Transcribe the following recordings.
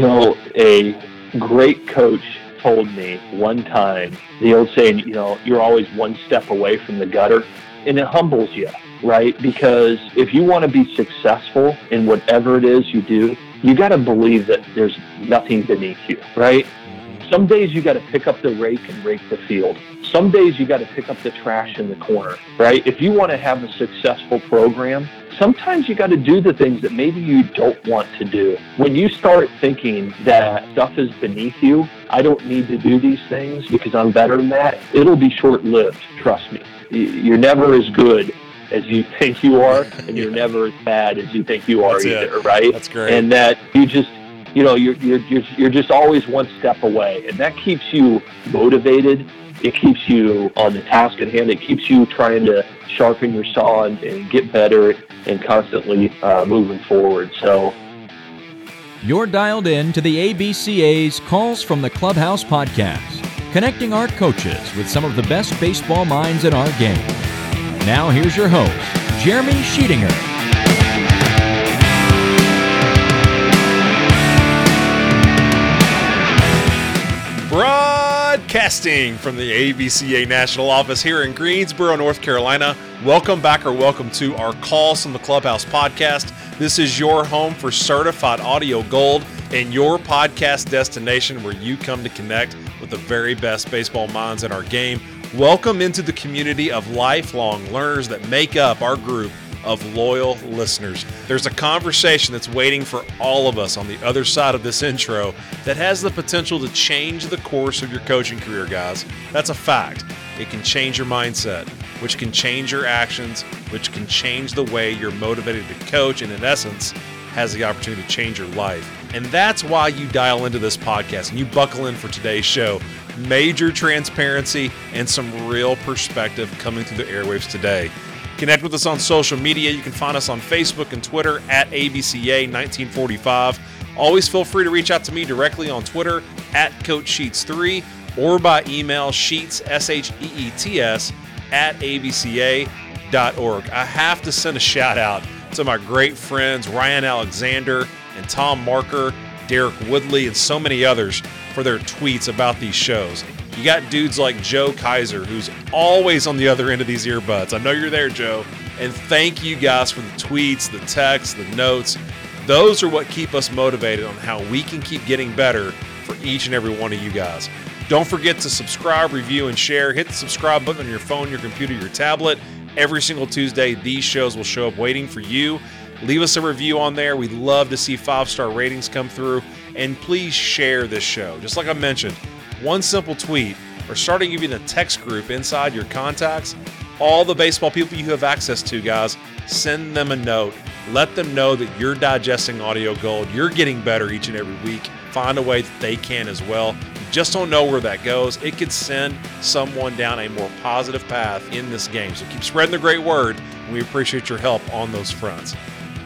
Know, a great coach told me one time the old saying, you know, you're always one step away from the gutter, and it humbles you, right? Because if you want to be successful in whatever it is you do, you got to believe that there's nothing beneath you, right? Some days you got to pick up the rake and rake the field. Some days you got to pick up the trash in the corner, right? If you want to have a successful program, sometimes you got to do the things that maybe you don't want to do. When you start thinking that stuff is beneath you, I don't need to do these things because I'm better than that, it'll be short lived, trust me. You're never as good as you think you are, and you're never as bad as you think you are That's either, it. right? That's great. And that you just, you know, you're, you're, you're, you're just always one step away, and that keeps you motivated. It keeps you on the task at hand. It keeps you trying to sharpen your saw and, and get better and constantly uh, moving forward. So, You're dialed in to the ABCA's Calls from the Clubhouse podcast, connecting our coaches with some of the best baseball minds in our game. Now, here's your host, Jeremy Sheetinger. Broadcasting from the ABCA National Office here in Greensboro, North Carolina. Welcome back or welcome to our Calls from the Clubhouse podcast. This is your home for certified audio gold and your podcast destination where you come to connect with the very best baseball minds in our game. Welcome into the community of lifelong learners that make up our group of loyal listeners. There's a conversation that's waiting for all of us on the other side of this intro that has the potential to change the course of your coaching career, guys. That's a fact. It can change your mindset, which can change your actions, which can change the way you're motivated to coach, and in essence, has the opportunity to change your life. And that's why you dial into this podcast and you buckle in for today's show. Major transparency and some real perspective coming through the airwaves today. Connect with us on social media. You can find us on Facebook and Twitter at ABCA1945. Always feel free to reach out to me directly on Twitter at Coach Sheets 3 or by email sheets, S H E E T S, at abca.org. I have to send a shout out to my great friends Ryan Alexander and Tom Marker, Derek Woodley, and so many others for their tweets about these shows. You got dudes like Joe Kaiser, who's always on the other end of these earbuds. I know you're there, Joe. And thank you guys for the tweets, the texts, the notes. Those are what keep us motivated on how we can keep getting better for each and every one of you guys. Don't forget to subscribe, review, and share. Hit the subscribe button on your phone, your computer, your tablet. Every single Tuesday, these shows will show up waiting for you. Leave us a review on there. We'd love to see five star ratings come through. And please share this show. Just like I mentioned, one simple tweet or starting even a text group inside your contacts. All the baseball people you have access to, guys, send them a note. Let them know that you're digesting audio gold. You're getting better each and every week. Find a way that they can as well. Just don't know where that goes. It could send someone down a more positive path in this game. So keep spreading the great word. We appreciate your help on those fronts.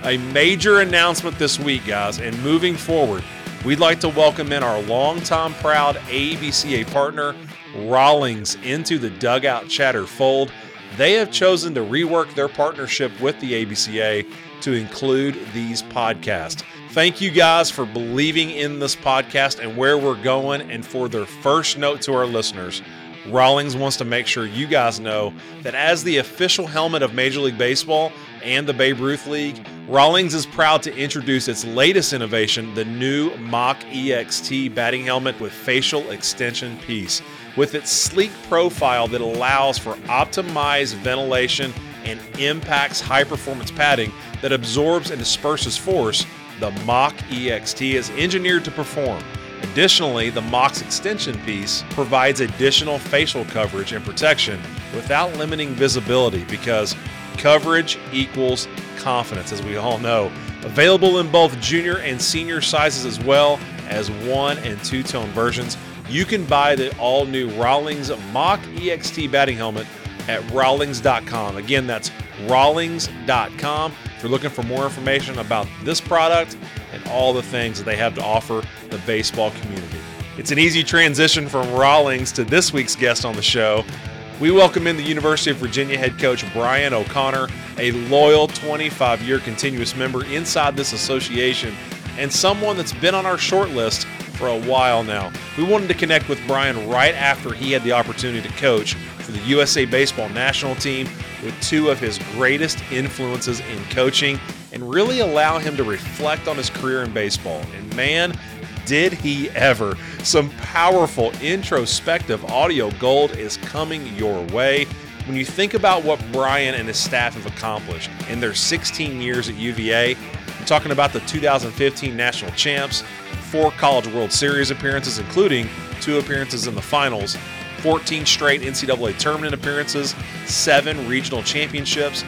A major announcement this week, guys, and moving forward, we'd like to welcome in our longtime proud ABCA partner, Rawlings, into the Dugout Chatter fold. They have chosen to rework their partnership with the ABCA to include these podcasts. Thank you guys for believing in this podcast and where we're going, and for their first note to our listeners. Rawlings wants to make sure you guys know that as the official helmet of Major League Baseball and the Babe Ruth League, Rawlings is proud to introduce its latest innovation, the new Mach EXT batting helmet with facial extension piece. With its sleek profile that allows for optimized ventilation and impacts high performance padding that absorbs and disperses force, the Mach EXT is engineered to perform. Additionally, the Mach extension piece provides additional facial coverage and protection without limiting visibility because coverage equals confidence, as we all know. Available in both junior and senior sizes as well as one and two tone versions. You can buy the all new Rawlings Mach EXT batting helmet at Rawlings.com. Again, that's Rawlings.com. If you're looking for more information about this product and all the things that they have to offer the baseball community. It's an easy transition from Rawlings to this week's guest on the show. We welcome in the University of Virginia head coach Brian O'Connor, a loyal 25 year continuous member inside this association and someone that's been on our short list for a while now. We wanted to connect with Brian right after he had the opportunity to coach for the USA Baseball national team with two of his greatest influences in coaching and really allow him to reflect on his career in baseball. And man, did he ever! Some powerful introspective audio gold is coming your way. When you think about what Brian and his staff have accomplished in their 16 years at UVA, I'm talking about the 2015 national champs, four College World Series appearances, including two appearances in the finals, 14 straight NCAA tournament appearances, seven regional championships,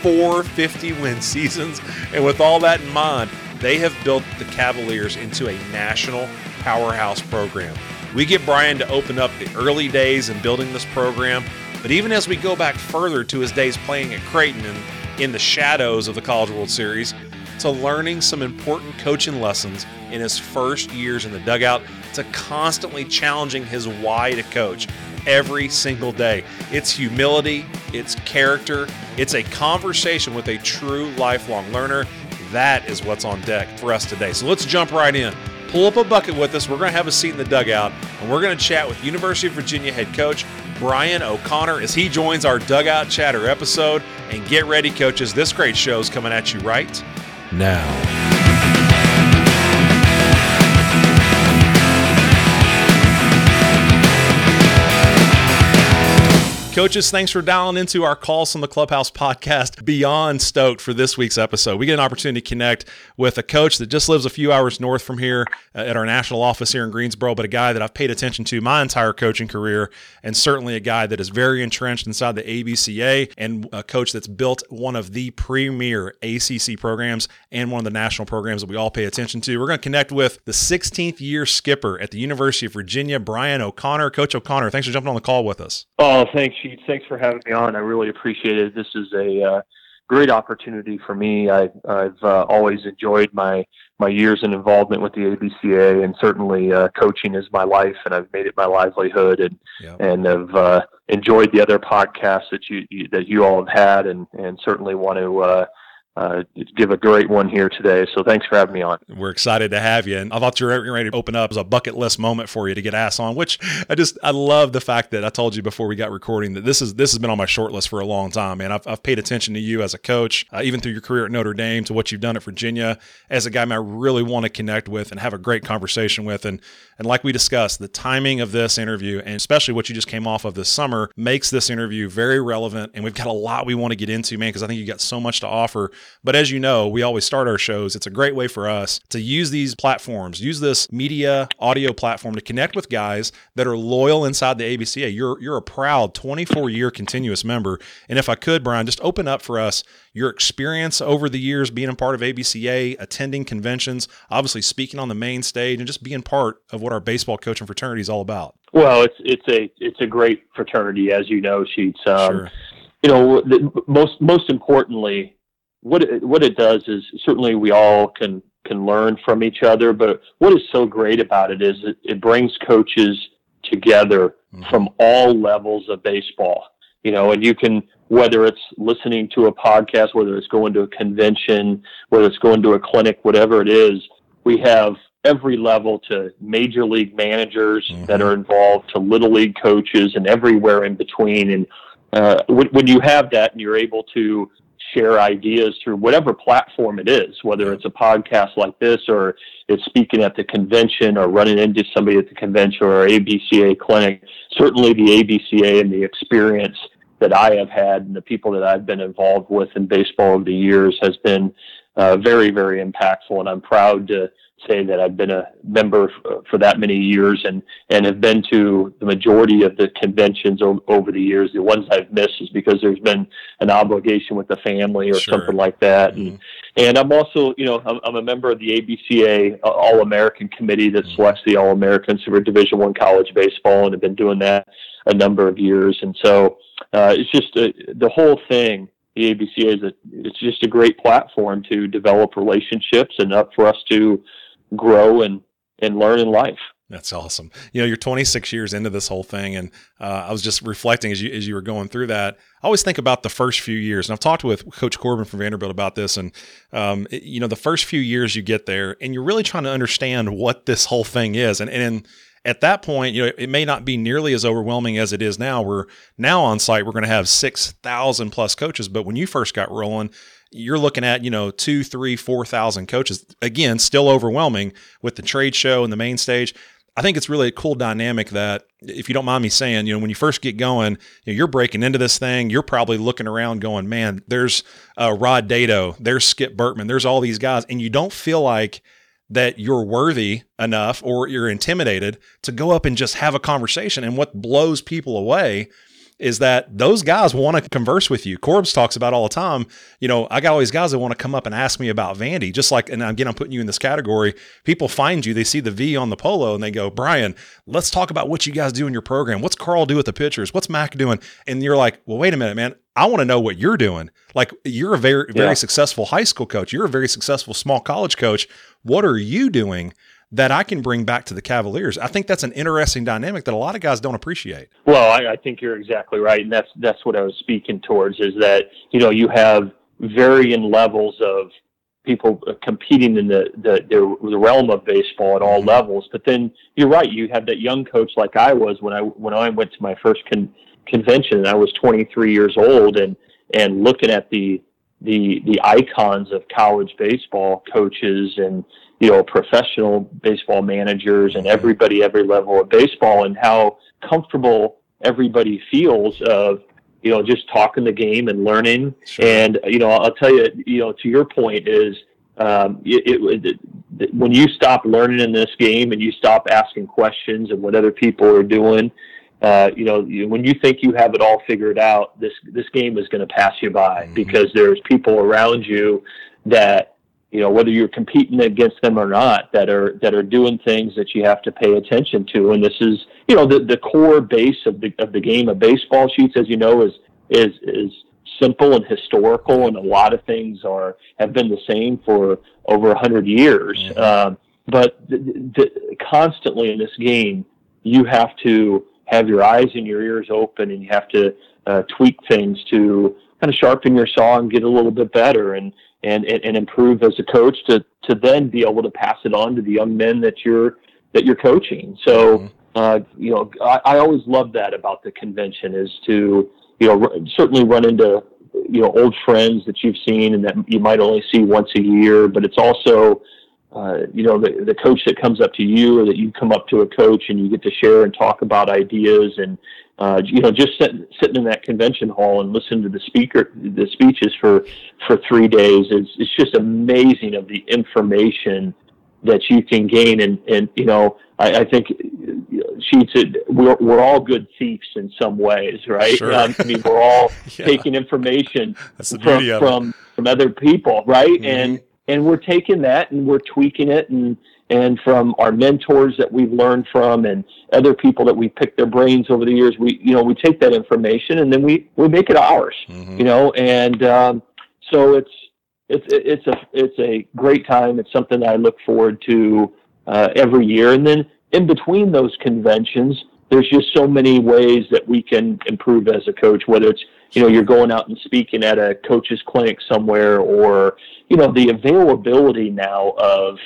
four 50 win seasons. And with all that in mind, they have built the Cavaliers into a national powerhouse program. We get Brian to open up the early days in building this program but even as we go back further to his days playing at Creighton and in the shadows of the College World Series, to learning some important coaching lessons in his first years in the dugout, to constantly challenging his why to coach every single day. It's humility, it's character, it's a conversation with a true lifelong learner. That is what's on deck for us today. So let's jump right in. Pull up a bucket with us. We're going to have a seat in the dugout, and we're going to chat with University of Virginia head coach Brian O'Connor as he joins our Dugout Chatter episode. And get ready, coaches. This great show is coming at you right now. Coaches, thanks for dialing into our Calls from the Clubhouse podcast. Beyond stoked for this week's episode. We get an opportunity to connect with a coach that just lives a few hours north from here uh, at our national office here in Greensboro, but a guy that I've paid attention to my entire coaching career, and certainly a guy that is very entrenched inside the ABCA and a coach that's built one of the premier ACC programs and one of the national programs that we all pay attention to. We're going to connect with the 16th year skipper at the University of Virginia, Brian O'Connor. Coach O'Connor, thanks for jumping on the call with us. Oh, thanks, Sheets. Thanks for having me on. I really appreciate it. This is a uh, great opportunity for me. I, have uh, always enjoyed my my years in involvement with the ABCA, and certainly uh, coaching is my life, and I've made it my livelihood, and yep. and have uh, enjoyed the other podcasts that you, you, that you all have had, and and certainly want to uh, give a great one here today. So thanks for having me on. We're excited to have you. And I thought you were ready to open up as a bucket list moment for you to get ass on, which I just, I love the fact that I told you before we got recording that this is, this has been on my short list for a long time, man. I've, I've paid attention to you as a coach, uh, even through your career at Notre Dame to what you've done at Virginia as a guy I really want to connect with and have a great conversation with. And, and like we discussed, the timing of this interview and especially what you just came off of this summer makes this interview very relevant. And we've got a lot we want to get into, man, because I think you've got so much to offer. But as you know, we always start our shows. It's a great way for us to use these platforms, use this media audio platform to connect with guys that are loyal inside the ABCA. You're you're a proud 24 year continuous member. And if I could, Brian, just open up for us your experience over the years being a part of ABCA, attending conventions, obviously speaking on the main stage, and just being part of what our baseball coaching fraternity is all about. Well, it's it's a it's a great fraternity, as you know, Sheets. Um, sure. You know, the, most most importantly, what it, what it does is certainly we all can can learn from each other. But what is so great about it is it, it brings coaches together mm-hmm. from all levels of baseball. You know, and you can whether it's listening to a podcast, whether it's going to a convention, whether it's going to a clinic, whatever it is, we have every level to major league managers mm-hmm. that are involved to little league coaches and everywhere in between. And uh, when, when you have that and you're able to share ideas through whatever platform it is, whether it's a podcast like this or it's speaking at the convention or running into somebody at the convention or ABCA clinic. Certainly the ABCA and the experience that I have had and the people that I've been involved with in baseball over the years has been uh, very, very impactful. And I'm proud to say that I've been a member f- for that many years and, and have been to the majority of the conventions o- over the years. The ones I've missed is because there's been an obligation with the family or sure. something like that. Mm-hmm. And, and I'm also, you know, I'm, I'm a member of the ABCA uh, All American Committee that mm-hmm. selects the All Americans for Division One college baseball, and have been doing that a number of years. And so uh, it's just a, uh, the whole thing. The ABCA is a, it's just a great platform to develop relationships and up for us to grow and and learn in life. That's awesome. You know, you're 26 years into this whole thing, and uh, I was just reflecting as you as you were going through that. I always think about the first few years, and I've talked with Coach Corbin from Vanderbilt about this. And um, it, you know, the first few years you get there, and you're really trying to understand what this whole thing is, and and at that point, you know, it may not be nearly as overwhelming as it is now. We're now on site, we're going to have 6,000 plus coaches. But when you first got rolling, you're looking at, you know, two three four thousand coaches. Again, still overwhelming with the trade show and the main stage. I think it's really a cool dynamic that, if you don't mind me saying, you know, when you first get going, you know, you're breaking into this thing. You're probably looking around, going, "Man, there's uh, Rod Dedeaux, there's Skip Bertman, there's all these guys," and you don't feel like that you're worthy enough or you're intimidated to go up and just have a conversation. And what blows people away is that those guys want to converse with you. Corbs talks about all the time. You know, I got all these guys that want to come up and ask me about Vandy. Just like, and again, I'm putting you in this category. People find you, they see the V on the polo, and they go, Brian, let's talk about what you guys do in your program. What's Karl do with the pitchers? What's Mac doing? And you're like, well, wait a minute, man. I want to know what you're doing. Like, you're a very, very yeah. successful high school coach. You're a very successful small college coach. What are you doing? That I can bring back to the Cavaliers. I think that's an interesting dynamic that a lot of guys don't appreciate. Well, I, I think you're exactly right, and that's that's what I was speaking towards. Is that you know you have varying levels of people competing in the the, the realm of baseball at all mm-hmm. levels. But then you're right. You have that young coach like I was when I when I went to my first con- convention. and I was 23 years old, and and looking at the the the icons of college baseball coaches and you know, professional baseball managers and everybody every level of baseball and how comfortable everybody feels of, you know, just talking the game and learning. Sure. And, you know, I'll tell you, you know, to your point is, um, it, it, it, when you stop learning in this game and you stop asking questions and what other people are doing, uh, you know, when you think you have it all figured out, this this game is going to pass you by mm-hmm. because there's people around you that you know whether you're competing against them or not that are that are doing things that you have to pay attention to. And this is you know the the core base of the of the game of baseball sheets as you know is is is simple and historical and a lot of things are have been the same for over hundred years. Mm-hmm. um, but the, the, constantly in this game you have to have your eyes and your ears open and you have to uh, tweak things to kind of sharpen your saw and get a little bit better. And and, and, and improve as a coach to, to then be able to pass it on to the young men that you're that you're coaching. So mm-hmm. uh, you know, I, I always love that about the convention is to you know r- certainly run into you know old friends that you've seen and that you might only see once a year, but it's also uh, you know the, the coach that comes up to you or that you come up to a coach and you get to share and talk about ideas and uh, you know just sit, sitting in that convention hall and listening to the speaker the speeches for for three days is it's just amazing of the information that you can gain and and you know I, I think she said we're we're all good thieves in some ways right sure. um, I mean we're all yeah. taking information from from, from other people right mm-hmm. and and we're taking that and we're tweaking it and and from our mentors that we've learned from and other people that we picked their brains over the years we you know we take that information and then we we make it ours mm-hmm. you know and um, so it's it's it's a it's a great time it's something that i look forward to uh, every year and then in between those conventions there's just so many ways that we can improve as a coach whether it's you know you're going out and speaking at a coach's clinic somewhere or you know the availability now of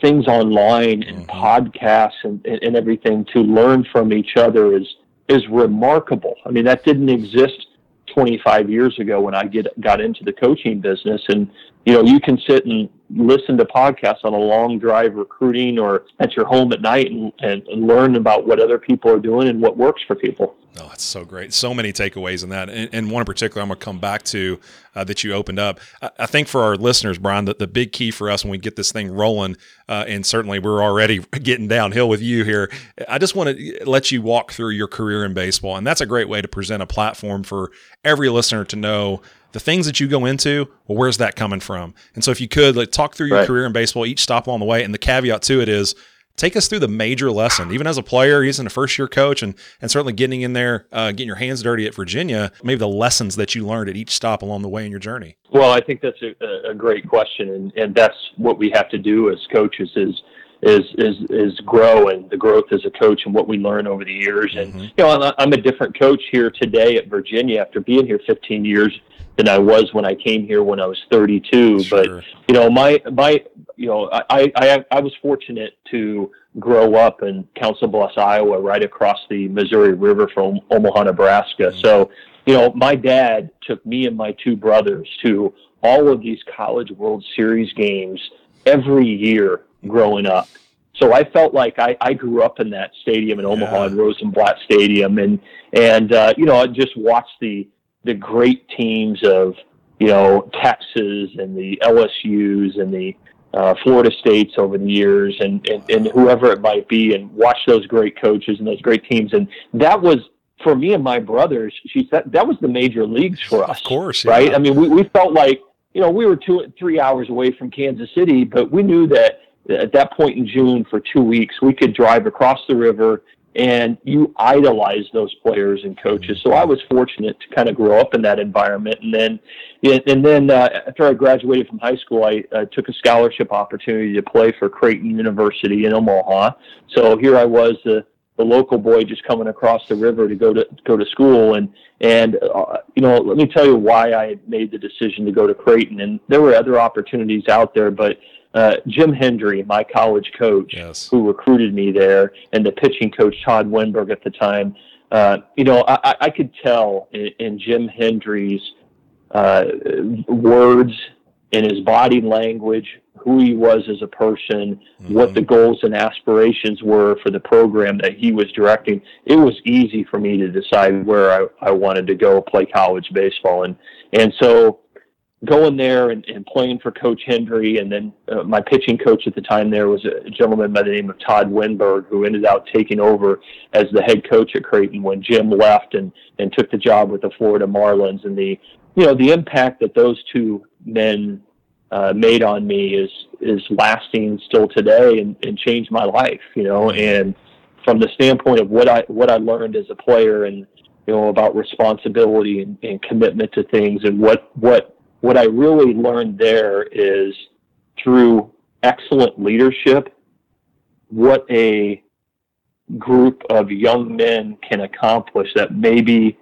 things online and mm-hmm. podcasts and, and everything to learn from each other is is remarkable. I mean that didn't exist 25 years ago when I get got into the coaching business and you know you can sit and listen to podcasts on a long drive recruiting or at your home at night and, and, and learn about what other people are doing and what works for people. Oh, that's so great. So many takeaways in that. And, and one in particular, I'm going to come back to uh, that you opened up. I, I, think for our listeners, Brian, that the big key for us when we get this thing rolling, uh, and certainly we're already getting downhill with you here, I just want to let you walk through your career in baseball. And that's a great way to present a platform for every listener to know the things that you go into, well, where's that coming from? And so if you could like talk through your right. career in baseball, each stop along the way, and the caveat to it is take us through the major lesson, even as a player, even a first year coach, and and certainly getting in there, uh, getting your hands dirty at Virginia, maybe the lessons that you learned at each stop along the way in your journey. Well, I think that's a, a great question, and and that's what we have to do as coaches is is is is grow and the growth as a coach and what we learn over the years. And mm-hmm. you know, I'm a different coach here today at Virginia after being here 15 years than I was when I came here when I was 32. Sure. But you know, my my you know, I, I I was fortunate to grow up in Council Bluffs, Iowa, right across the Missouri River from Omaha, Nebraska. Mm-hmm. So you know, my dad took me and my two brothers to all of these College World Series games every year growing up. So I felt like I, I grew up in that stadium in Omaha, yeah. Rosenblatt Stadium, and and uh, you know I just watched the the great teams of you know Texas and the LSU's and the uh, Florida States over the years, and, and and whoever it might be, and watch those great coaches and those great teams, and that was for me and my brothers. She said that was the major leagues for us, of course, yeah. right? I mean, we we felt like you know we were two three hours away from Kansas City, but we knew that at that point in June for two weeks we could drive across the river and you idolize those players and coaches. So I was fortunate to kind of grow up in that environment, and then, and then uh, after I graduated from high school, I uh, took a scholarship opportunity to play for Creighton University in Omaha. So here I was, the the local boy just coming across the river to go to go to school, and and uh, you know, let me tell you why I made the decision to go to Creighton, and there were other opportunities out there, but uh, Jim Hendry, my college coach, yes. who recruited me there, and the pitching coach Todd Wenberg at the time. Uh, you know, I, I could tell in, in Jim Hendry's uh, words, in his body language, who he was as a person, mm-hmm. what the goals and aspirations were for the program that he was directing. It was easy for me to decide where I, I wanted to go play college baseball, and and so going there and, and playing for Coach Hendry, and then uh, my pitching coach at the time there was a gentleman by the name of Todd Wenberg, who ended up taking over as the head coach at Creighton when Jim left and and took the job with the Florida Marlins. And the you know the impact that those two men uh, made on me is is lasting still today and, and changed my life. You know, and from the standpoint of what I what I learned as a player and you know about responsibility and, and commitment to things and what what what I really learned there is through excellent leadership, what a group of young men can accomplish that maybe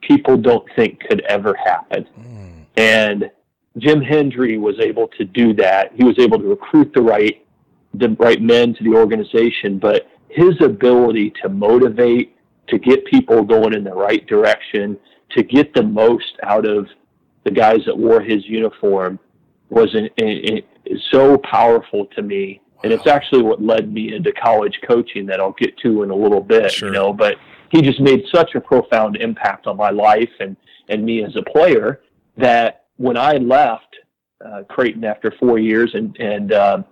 people don't think could ever happen. Mm. And Jim Hendry was able to do that. He was able to recruit the right the right men to the organization, but his ability to motivate, to get people going in the right direction, to get the most out of the guys that wore his uniform was an, an, an, so powerful to me. Wow. And it's actually what led me into college coaching that I'll get to in a little bit, sure. you know, but he just made such a profound impact on my life and, and me as a player that when I left uh, Creighton after four years and, and uh,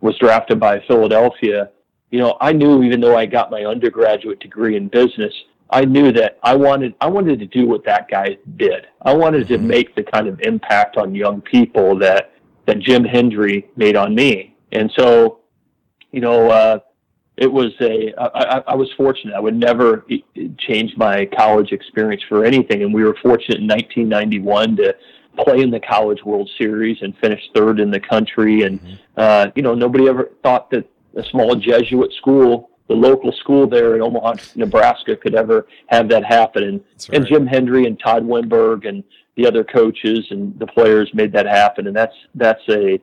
was drafted by Philadelphia, you know, I knew even though I got my undergraduate degree in business, I knew that I wanted I wanted to do what that guy did. I wanted mm-hmm. to make the kind of impact on young people that that Jim Hendry made on me. And so, you know, uh, it was a I, I was fortunate. I would never change my college experience for anything. And we were fortunate in 1991 to play in the College World Series and finish third in the country. And mm-hmm. uh, you know, nobody ever thought that a small Jesuit school the local school there in Omaha, Nebraska, could ever have that happen. And, right. and Jim Hendry and Todd Wenberg and the other coaches and the players made that happen. And that's that's a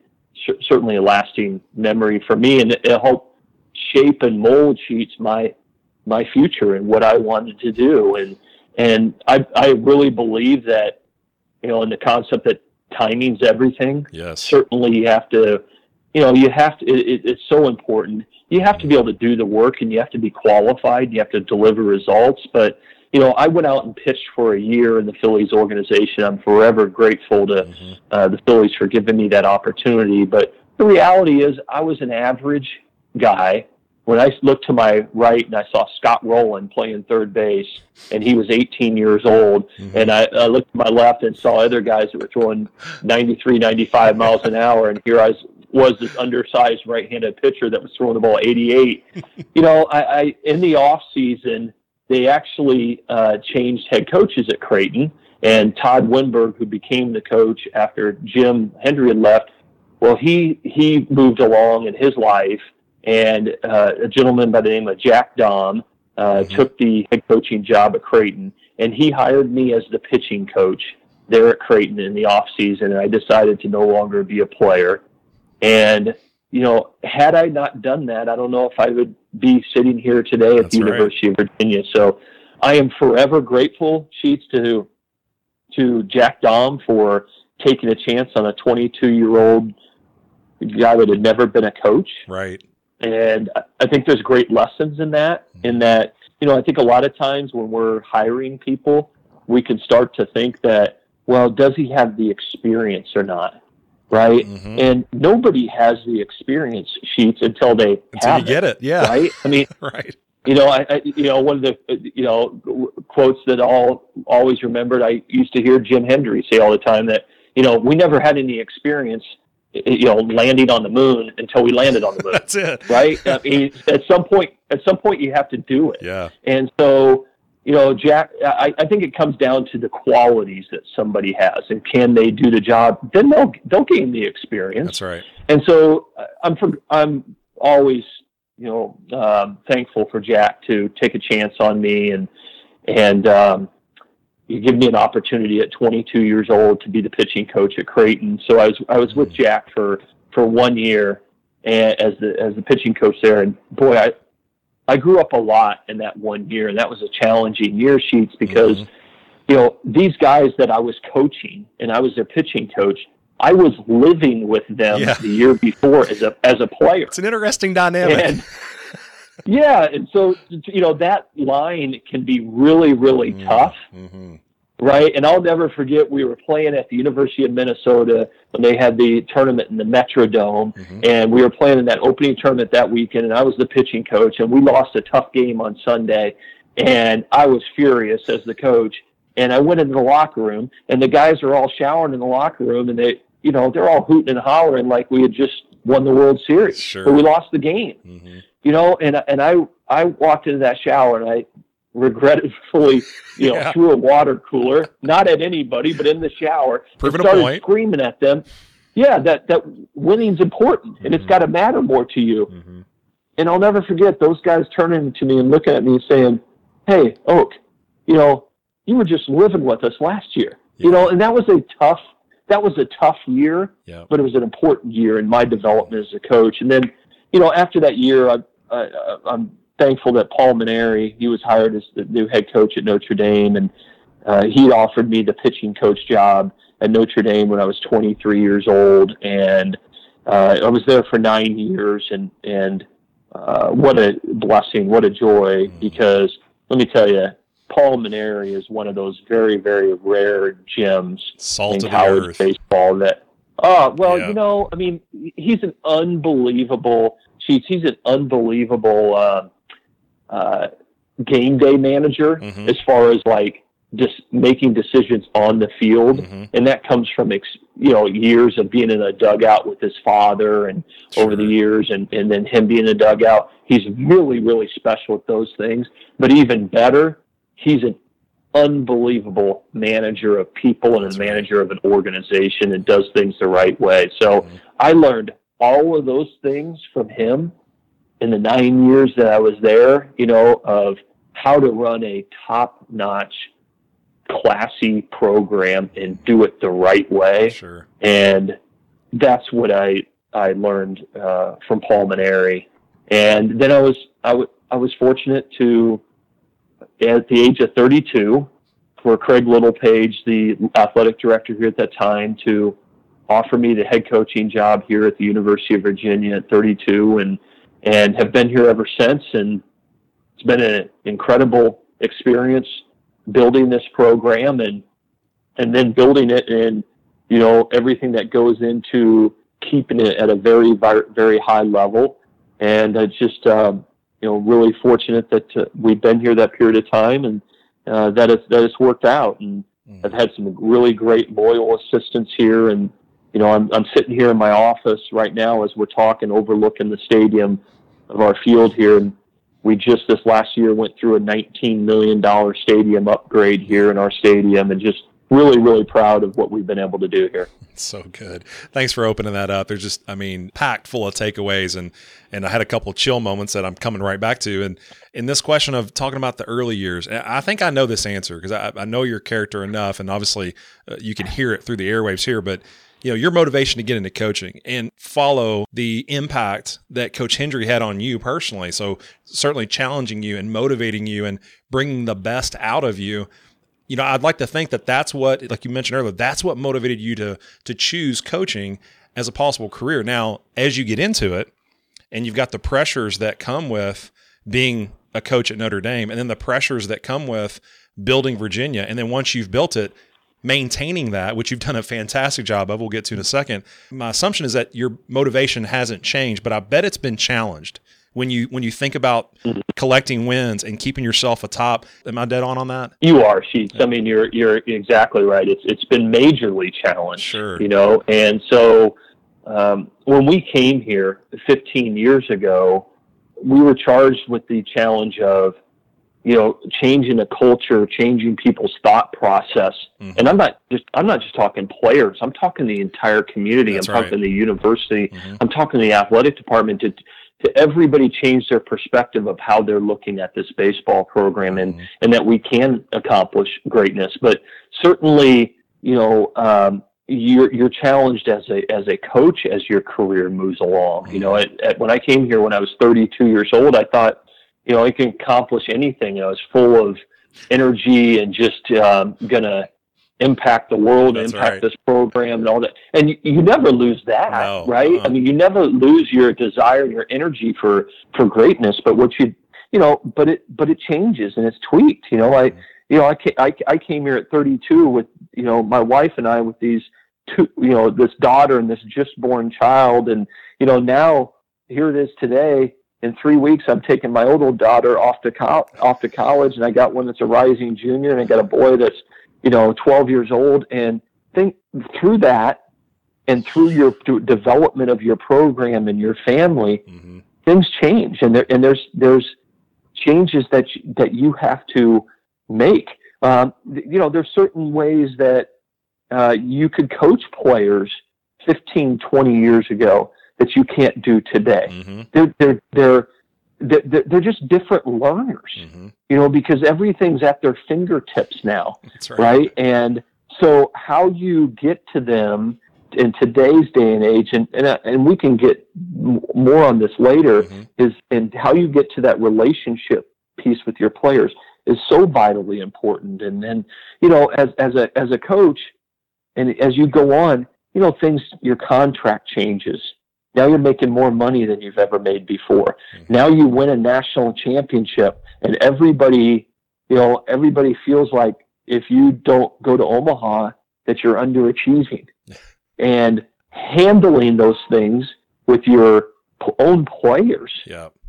certainly a lasting memory for me, and it helped shape and mold Sheets my my future and what I wanted to do. And and I I really believe that you know in the concept that timing's everything. Yes. Certainly, you have to you know you have to. It, it's so important you have to be able to do the work and you have to be qualified. You have to deliver results. But, you know, I went out and pitched for a year in the Phillies organization. I'm forever grateful to mm-hmm. uh, the Phillies for giving me that opportunity. But the reality is, I was an average guy. When I looked to my right and I saw Scott Rolen playing third base, and he was 18 years old, mm-hmm. and I, I looked to my left and saw other guys that were throwing 93, 95 miles an hour, and here I was was this undersized right-handed pitcher that was throwing the ball 88. you know, I, I in the off season they actually uh, changed head coaches at Creighton, and Todd Wenberg, who became the coach after Jim Hendry had left, well, he he moved along in his life and uh, a gentleman by the name of Jack Dahm uh, mm-hmm. took the head coaching job at Creighton, and he hired me as the pitching coach there at Creighton in the off season, and I decided to no longer be a player. And you know, had I not done that, I don't know if I would be sitting here today at That's the right. University of Virginia. So I am forever grateful, Sheets, to to Jack Dahm for taking a chance on a 22 year old guy that had never been a coach. Right. And I think there's great lessons in that. In mm-hmm. that, you know, I think a lot of times when we're hiring people, we can start to think that, well, does he have the experience or not? Right. Mm-hmm. And nobody has the experience sheets until they until have you get it. Yeah. Right. I mean, right. You know, I, I, you know, one of the, you know, quotes that all always remembered. I used to hear Jim Hendry say all the time that, you know, we never had any experience you know, landing on the moon until we landed on the moon. That's it, right? I mean, at some point, at some point, you have to do it. Yeah. And so, you know, Jack, I, I think it comes down to the qualities that somebody has, and can they do the job? Then they'll they'll gain the experience. That's right. And so, I'm for, I'm always, you know, um, thankful for Jack to take a chance on me and and um, you give me an opportunity at 22 years old to be the pitching coach at Creighton. So I was I was with Jack for for one year and as the as the pitching coach there, and boy, I I grew up a lot in that one year, and that was a challenging year, sheets because. Mm-hmm. You know, these guys that I was coaching and I was their pitching coach, I was living with them yeah. the year before as a as a player. It's an interesting dynamic. And, yeah, and so you know that line can be really, really mm-hmm. tough, mm-hmm. Right? And I'll never forget we were playing at the University of Minnesota when they had the tournament in the Metrodome, mm-hmm. and we were playing in that opening tournament that weekend, and I was the pitching coach, and we lost a tough game on Sunday, and I was furious as the coach. And I went into the locker room, and the guys are all showering in the locker room, and they, you know, they're all hooting and hollering like we had just won the World Series, sure. but we lost the game. Mm-hmm you know, and and I I walked into that shower and I regretfully, you know, yeah. threw a water cooler, not at anybody, but in the shower, Proving and started screaming at them. Yeah, that that winning's important, and mm-hmm. it's got to matter more to you. Mm-hmm. And I'll never forget those guys turning to me and looking at me and saying, "Hey, Oak, you know, you were just living with us last year, yeah. you know." And that was a tough that was a tough year, yeah. but it was an important year in my development as a coach. And then, you know, after that year, I I, I'm thankful that Paul Mainieri, he was hired as the new head coach at Notre Dame, and uh, he offered me the pitching coach job at Notre Dame when I was 23 years old, and uh, I was there for nine years, and and uh, what a blessing, what a joy, because let me tell you, Paul Mainieri is one of those very, very rare gems Salt in college earth. baseball that. Oh well, yeah. you know, I mean, he's an unbelievable. He's an unbelievable uh, uh, game day manager mm-hmm. as far as like just making decisions on the field, mm-hmm. and that comes from ex- you know years of being in a dugout with his father, and sure. over the years, and and then him being in a dugout. He's really really special at those things. But even better, he's an unbelievable manager of people and That's a manager right. of an organization and does things the right way. So mm-hmm. I learned all of those things from him in the nine years that I was there, you know, of how to run a top notch, classy program and do it the right way. Sure. And that's what I, I learned uh, from Paul Mainieri. And then I was, I, w- I was fortunate to, at the age of 32, for Craig Littlepage, the athletic director here at that time, to offer me the head coaching job here at the University of Virginia at 32 and and have been here ever since and it's been an incredible experience building this program and and then building it and you know everything that goes into keeping it at a very very high level and it's just um, you know really fortunate that uh, we've been here that period of time and uh, that it's that it's worked out and mm. I've had some really great loyal assistants here and you know, I'm, I'm sitting here in my office right now as we're talking, overlooking the stadium of our field here. And we just this last year went through a $19 million stadium upgrade here in our stadium and just really, really proud of what we've been able to do here. so good. Thanks for opening that up. There's just, I mean, packed full of takeaways, and and I had a couple chill moments that I'm coming right back to. And in this question of talking about the early years, I think I know this answer because I, I, know your character enough, and obviously uh, you can hear it through the airwaves here. But you know, your motivation to get into coaching and follow the impact that Coach Hendry had on you personally. So certainly challenging you and motivating you and bringing the best out of you you know, I'd like to think that that's what, like you mentioned earlier, that's what motivated you to to choose coaching as a possible career. Now, as you get into it, and you've got the pressures that come with being a coach at Notre Dame, and then the pressures that come with building Virginia, and then once you've built it, maintaining that, which you've done a fantastic job of. We'll get to in a second. My assumption is that your motivation hasn't changed, but I bet it's been challenged when you when you think about collecting wins and keeping yourself atop. Am I dead on on that? You are, Sheets. Yeah. I mean, you're you're exactly right. It's it's been majorly challenged. Sure. You know, and so um, when we came here 15 years ago, we were charged with the challenge of you know changing a culture changing people's thought process mm-hmm. and i'm not just i'm not just talking players i'm talking the entire community That's i'm right. talking the university mm-hmm. i'm talking the athletic department to to everybody change their perspective of how they're looking at this baseball program and, mm-hmm. and that we can accomplish greatness. But certainly, you know, um, you're, you're challenged as a, as a coach as your career moves along. Mm-hmm. You know, at, at, when I came here when I was 32 years old, I thought, you know, I can accomplish anything. You know, it's full of energy and just um, gonna impact the world, That's impact right. this program, and all that. And you, you never lose that, no, right? Uh-huh. I mean, you never lose your desire and your energy for for greatness. But what you you know, but it but it changes and it's tweaked. You know, I mm-hmm. you know I came, I, I came here at 32 with you know my wife and I with these two you know this daughter and this just born child, and you know now here it is today. In three weeks, I'm taking my old daughter off to co- off to college, and I got one that's a rising junior, and I got a boy that's you know, 12 years old and think through that and through your development of your program and your family, mm-hmm. things change and there, and there's, there's changes that, you, that you have to make. Um, you know, there's certain ways that uh, you could coach players 15, 20 years ago that you can't do today. Mm-hmm. They're, they're, they're, they're, they're just different learners, mm-hmm. you know, because everything's at their fingertips now, right. right. And so, how you get to them in today's day and age, and and, uh, and we can get more on this later, mm-hmm. is and how you get to that relationship piece with your players is so vitally important. And then, you know, as as a as a coach, and as you go on, you know, things your contract changes now you're making more money than you've ever made before. Mm-hmm. Now you win a national championship and everybody, you know, everybody feels like if you don't go to Omaha that you're underachieving. and handling those things with your own players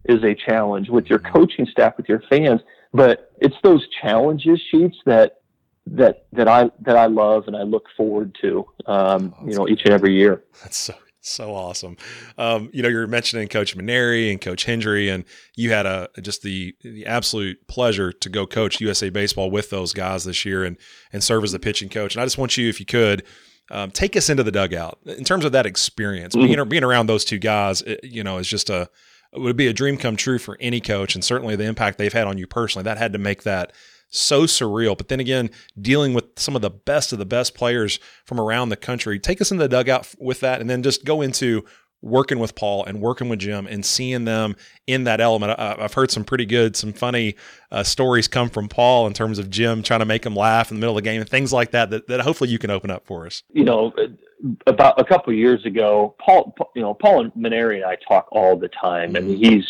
is a challenge with your mm-hmm. coaching staff, with your fans. But it's those challenges sheets that that that I that I love and I look forward to, um, oh, you know, each and every year. That's so so awesome. Um, you know, you're mentioning Coach Mainieri and Coach Hendry, and you had a just the the absolute pleasure to go coach USA baseball with those guys this year and and serve as the pitching coach. And I just want you, if you could, um, take us into the dugout in terms of that experience. Mm-hmm. Being being around those two guys, it, you know, is just a it would be a dream come true for any coach, and certainly the impact they've had on you personally. That had to make that so surreal. But then again, dealing with some of the best of the best players from around the country. Take us in the dugout with that, and then just go into working with Paul and working with Jim and seeing them in that element. I've heard some pretty good, some funny uh, stories come from Paul in terms of Jim trying to make him laugh in the middle of the game and things like that, that, that hopefully you can open up for us. You know, about a couple of years ago, Paul, you know, Paul and Mainieri and I talk all the time. Mm-hmm. I he's,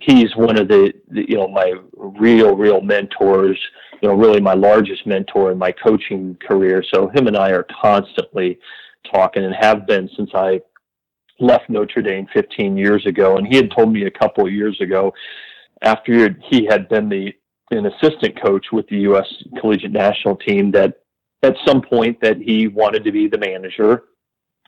he's one of the, the, you know my real real mentors you know really my largest mentor in my coaching career. So him and i are constantly talking and have been since i left notre dame 15 years ago. And he had told me a couple of years ago after he had been the an assistant coach with the us collegiate national team that at some point that he wanted to be the manager.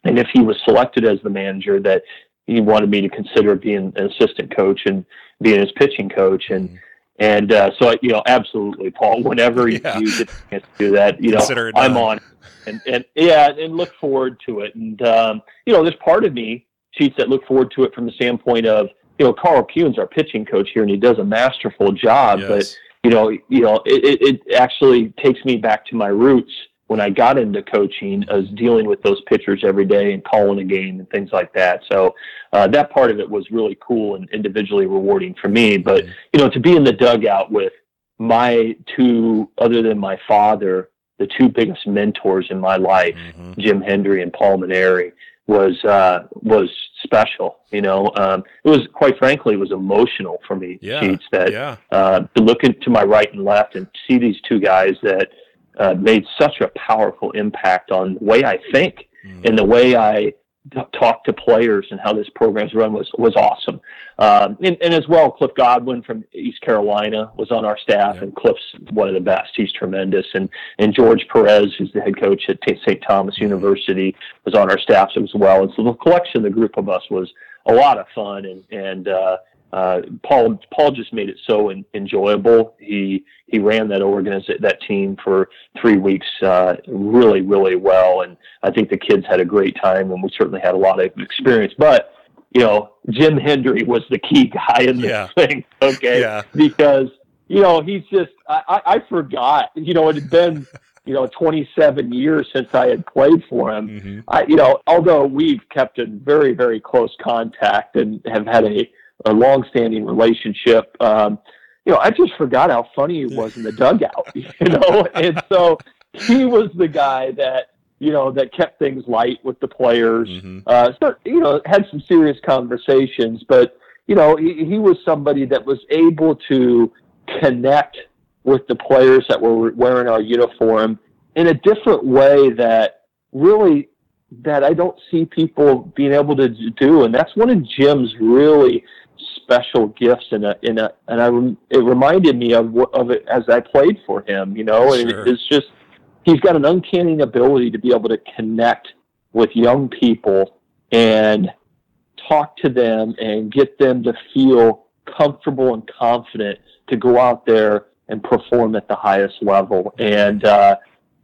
And if he was selected as the manager that he wanted me to consider being an assistant coach and being his pitching coach and mm-hmm. And uh, so, you know, absolutely, Paul. Whenever yeah. you get to do that, you know, I'm on, and and yeah, and look forward to it. And um, you know, there's part of me, Sheets, that look forward to it from the standpoint of, you know, Karl Kuhn's our pitching coach here, and he does a masterful job. Yes. But you know, you know, it, it actually takes me back to my roots when I got into coaching as dealing with those pitchers every day and calling a game and things like that. So uh, that part of it was really cool and individually rewarding for me. But you know, to be in the dugout with my two, other than my father, the two biggest mentors in my life, mm-hmm. Jim Hendry and Paul Mainieri, was uh, was special. You know, um, it was quite frankly, it was emotional for me. Yeah, Sheets, that yeah. uh, to look into my right and left and see these two guys that uh, made such a powerful impact on the way I think mm. and the way I t- talk to players and how this program's run was was awesome. Um, and, and, as well, Cliff Godwin from East Carolina was on our staff, yeah. and Cliff's one of the best. He's tremendous. And and George Perez, who's the head coach at St. Thomas mm. University, was on our staff as well. And so the collection, the group of us, was a lot of fun and and uh, uh, Paul Paul just made it so in, enjoyable. He he ran that organization that team for three weeks uh, really really well, and I think the kids had a great time, and we certainly had a lot of experience. But you know, Jim Hendry was the key guy in this yeah. thing, okay? Yeah. Because you know he's just I, I forgot you know it had been. you know, 27 years since I had played for him. Mm-hmm. I, you know, although we've kept in very, very close contact and have had a, a long-standing relationship. Um, you know, I just forgot how funny he was in the dugout. You know, and so he was the guy that you know that kept things light with the players. Mm-hmm. Uh, so you know, had some serious conversations, but you know, he, he was somebody that was able to connect with the players that were wearing our uniform in a different way that really that I don't see people being able to do, and that's one of Jim's really special gifts in a in a and I it reminded me of of it as I played for him, you know, and sure. it's just he's got an uncanny ability to be able to connect with young people and talk to them and get them to feel comfortable and confident to go out there and perform at the highest level. And uh,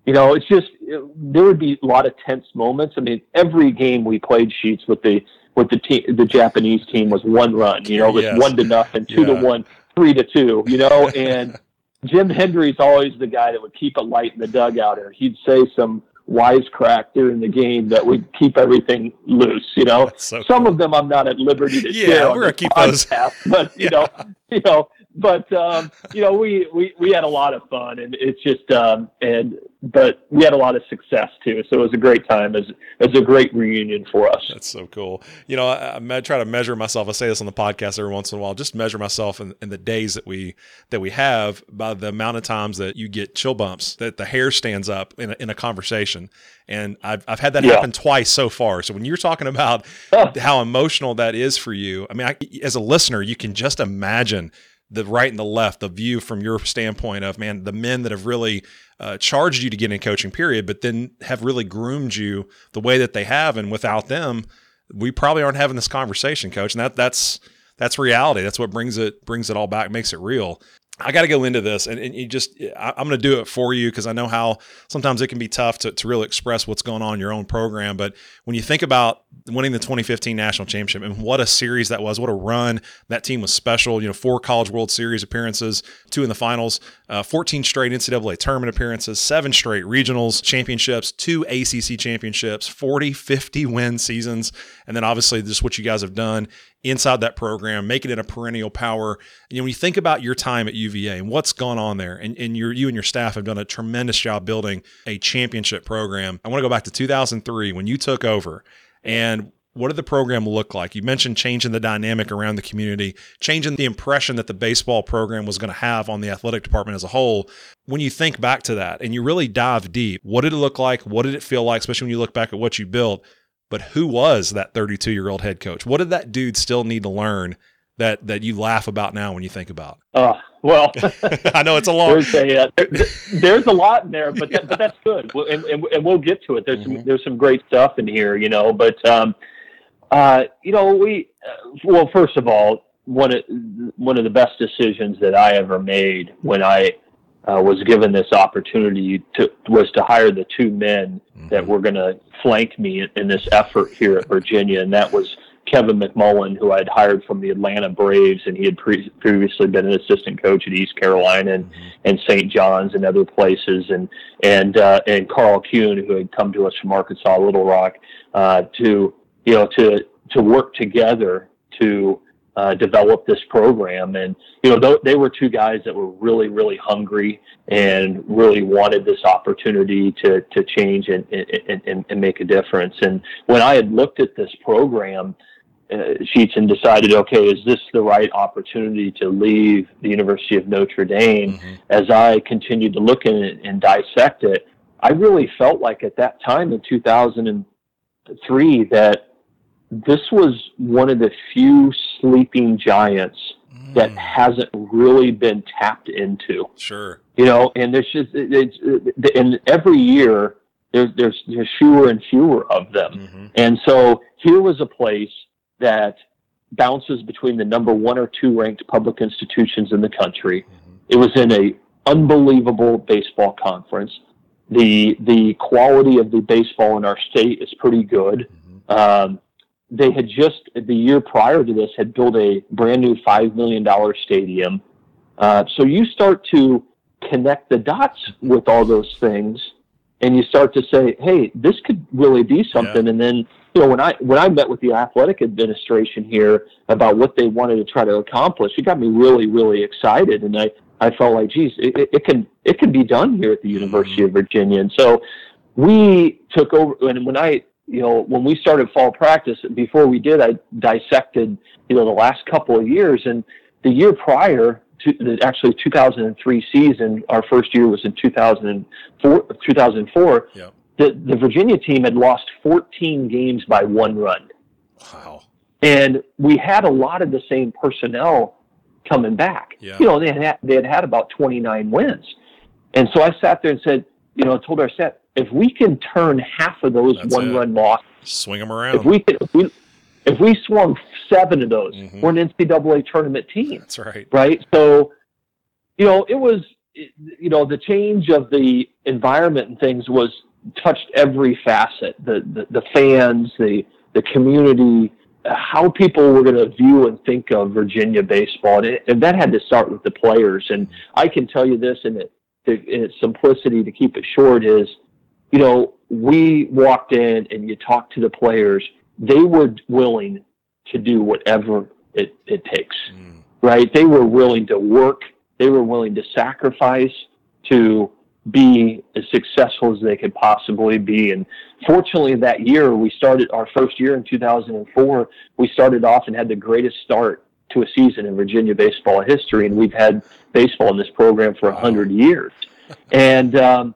you know, it's just it, there would be a lot of tense moments. I mean, every game we played sheets with the with the team, the Japanese team was one run. You know, it was yes. one to nothing, two yeah. to one, three to two. You know, and Jim Hendry's always the guy that would keep it light in the dugout, or he'd say some wisecrack during the game that would keep everything loose. You know, so some cool. of them I'm not at liberty to yeah, share. we're gonna keep podcast, those, but you yeah. know, you know, but um, you know, we, we we had a lot of fun, and it's just um, and but we had a lot of success too. So it was a great time. It was, it was a great reunion for us. That's so cool. You know, I, I, try to measure myself. I say this on the podcast every once in a while. Just measure myself in, in the days that we that we have by the amount of times that you get chill bumps, that the hair stands up in a, in a conversation. And I've I've had that yeah. happen twice so far. So when you're talking about how emotional that is for you, I mean, I, as a listener, you can just imagine the right and the left, the view from your standpoint of man, the men that have really uh, charged you to get in coaching, period, but then have really groomed you the way that they have, and without them, we probably aren't having this conversation, coach. And that that's that's reality. That's what brings it brings it all back, makes it real. I got to go into this and, and you just, I, am going to do it for you because I know how sometimes it can be tough to, to really express what's going on in your own program. But when you think about winning the 2015 national championship and what a series that was, what a run that team was special, you know, four college world series appearances, two in the finals, uh, 14 straight NCAA tournament appearances, seven straight regionals championships, two ACC championships, 40, 50 win seasons. And then obviously just what you guys have done inside that program, making it a perennial power. You know, when you think about your time at UVA and what's gone on there, and, and you and your staff have done a tremendous job building a championship program. I want to go back to 2003 when you took over and what did the program look like? You mentioned changing the dynamic around the community, changing the impression that the baseball program was going to have on the athletic department as a whole. When you think back to that and you really dive deep, what did it look like? What did it feel like, especially when you look back at what you built? But who was that 32 year old head coach? What did that dude still need to learn that that you laugh about now when you think about? Uh, well, I know it's a long. There's a, uh, there, there's a lot in there, but that, but that's good, and, and, and, we'll get to it. There's mm-hmm. some there's some great stuff in here, you know. But um, uh, you know, we uh, well, first of all, one of one of the best decisions that I ever made when I uh, was given this opportunity to was to hire the two men mm-hmm. that were going to flank me in, this effort here at Virginia, and that was Kevin McMullen, who I had hired from the Atlanta Braves, and he had pre- previously been an assistant coach at East Carolina and, mm-hmm. and St. John's and other places, and and uh, and Karl Kuhn, who had come to us from Arkansas Little Rock, uh, to you know to to work together to uh, develop this program. And, you know, th- they were two guys that were really, really hungry and really wanted this opportunity to, to change and, and, and, and make a difference. And when I had looked at this program, uh, sheets and decided, okay, is this the right opportunity to leave the University of Notre Dame? Mm-hmm. As I continued to look at it and dissect it, I really felt like at that time in 2003 that this was one of the few sleeping giants mm. that hasn't really been tapped into. Sure. You know, and there's just it's, and every year there's there's there's fewer and fewer of them, mm-hmm. and so here was a place that bounces between the number one or two ranked public institutions in the country. Mm-hmm. It was in a unbelievable baseball conference. The the quality of the baseball in our state is pretty good. Mm-hmm. Um, they had just the year prior to this had built a brand new five million dollar stadium. Uh, so you start to connect the dots with all those things, and you start to say, "Hey, this could really be something." Yeah. And then you know when I when I met with the athletic administration here about what they wanted to try to accomplish, it got me really really excited, and I I felt like, geez, it, it can it can be done here at the University of Virginia, and so we took over. And when I you know, when we started fall practice, before we did, I dissected, you know, the last couple of years. And the year prior to the actually 2003 season, our first year was in 2004. 2004 yeah. the, the Virginia team had lost 14 games by one run. Wow. And we had a lot of the same personnel coming back. Yeah. You know, they had, they had had about 29 wins. And so I sat there and said, you know, I told our set, if we can turn half of those That's one it. run losses, swing them around. If we can, if we, if we swung seven of those, mm-hmm. we're an NCAA tournament team. That's right. Right. So, you know, it was, you know, the change of the environment and things was touched every facet. The the, the fans, the the community, how people were going to view and think of Virginia baseball, and, it, and, that had to start with the players. And I can tell you this, in, it, in its simplicity, to keep it short, is you know, we walked in and you talked to the players, they were willing to do whatever it, it takes, mm. right? They were willing to work, they were willing to sacrifice to be as successful as they could possibly be. And fortunately, that year we started our first year in 2004. We started off and had the greatest start to a season in Virginia baseball history, and we've had baseball in this program for a wow. hundred years. And um,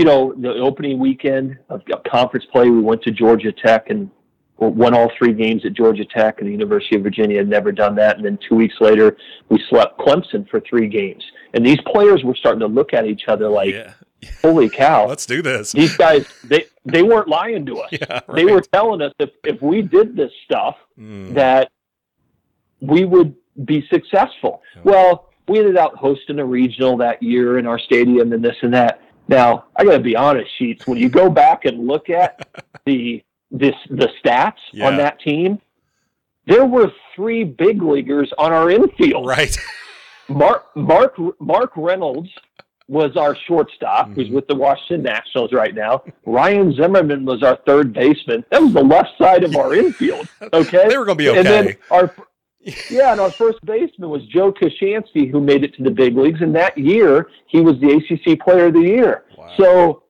you know, the opening weekend of conference play, we went to Georgia Tech and won all three games at Georgia Tech, and the University of Virginia had never done that. And then two weeks later, we swept Clemson for three games. And these players were starting to look at each other like, yeah. "Holy cow, let's do this!" These guys, they they weren't lying to us. Yeah, right. They were telling us if if we did this stuff, mm. that we would be successful. Well, we ended up hosting a regional that year in our stadium and this and that now, I got to be honest, Sheets. When you go back and look at the this the stats yeah. on that team, there were three big leaguers on our infield. Right. Mark Mark Mark Reynolds was our shortstop, mm-hmm. who's with the Washington Nationals right now. Ryan Zimmerman was our third baseman. That was the left side of our infield. Okay, they were going to be okay. And then our yeah, and our first baseman was Joe Koshansky, who made it to the big leagues, and that year he was the ACC Player of the Year. Wow. So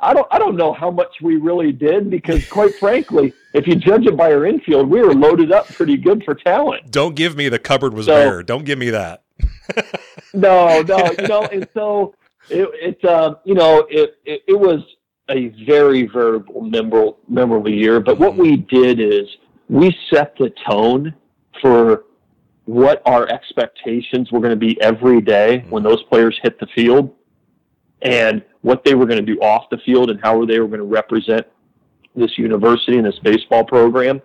I don't I don't know how much we really did because, quite frankly, if you judge it by our infield, we were loaded up pretty good for talent. Don't give me the cupboard was so, bare. Don't give me that. no, no, you know, and so it, it uh, you know, it, it, it was a very very memorable memorable year. But what we did is we set the tone for what our expectations were going to be every day mm-hmm. when those players hit the field and what they were going to do off the field and how they were going to represent this university and this baseball program.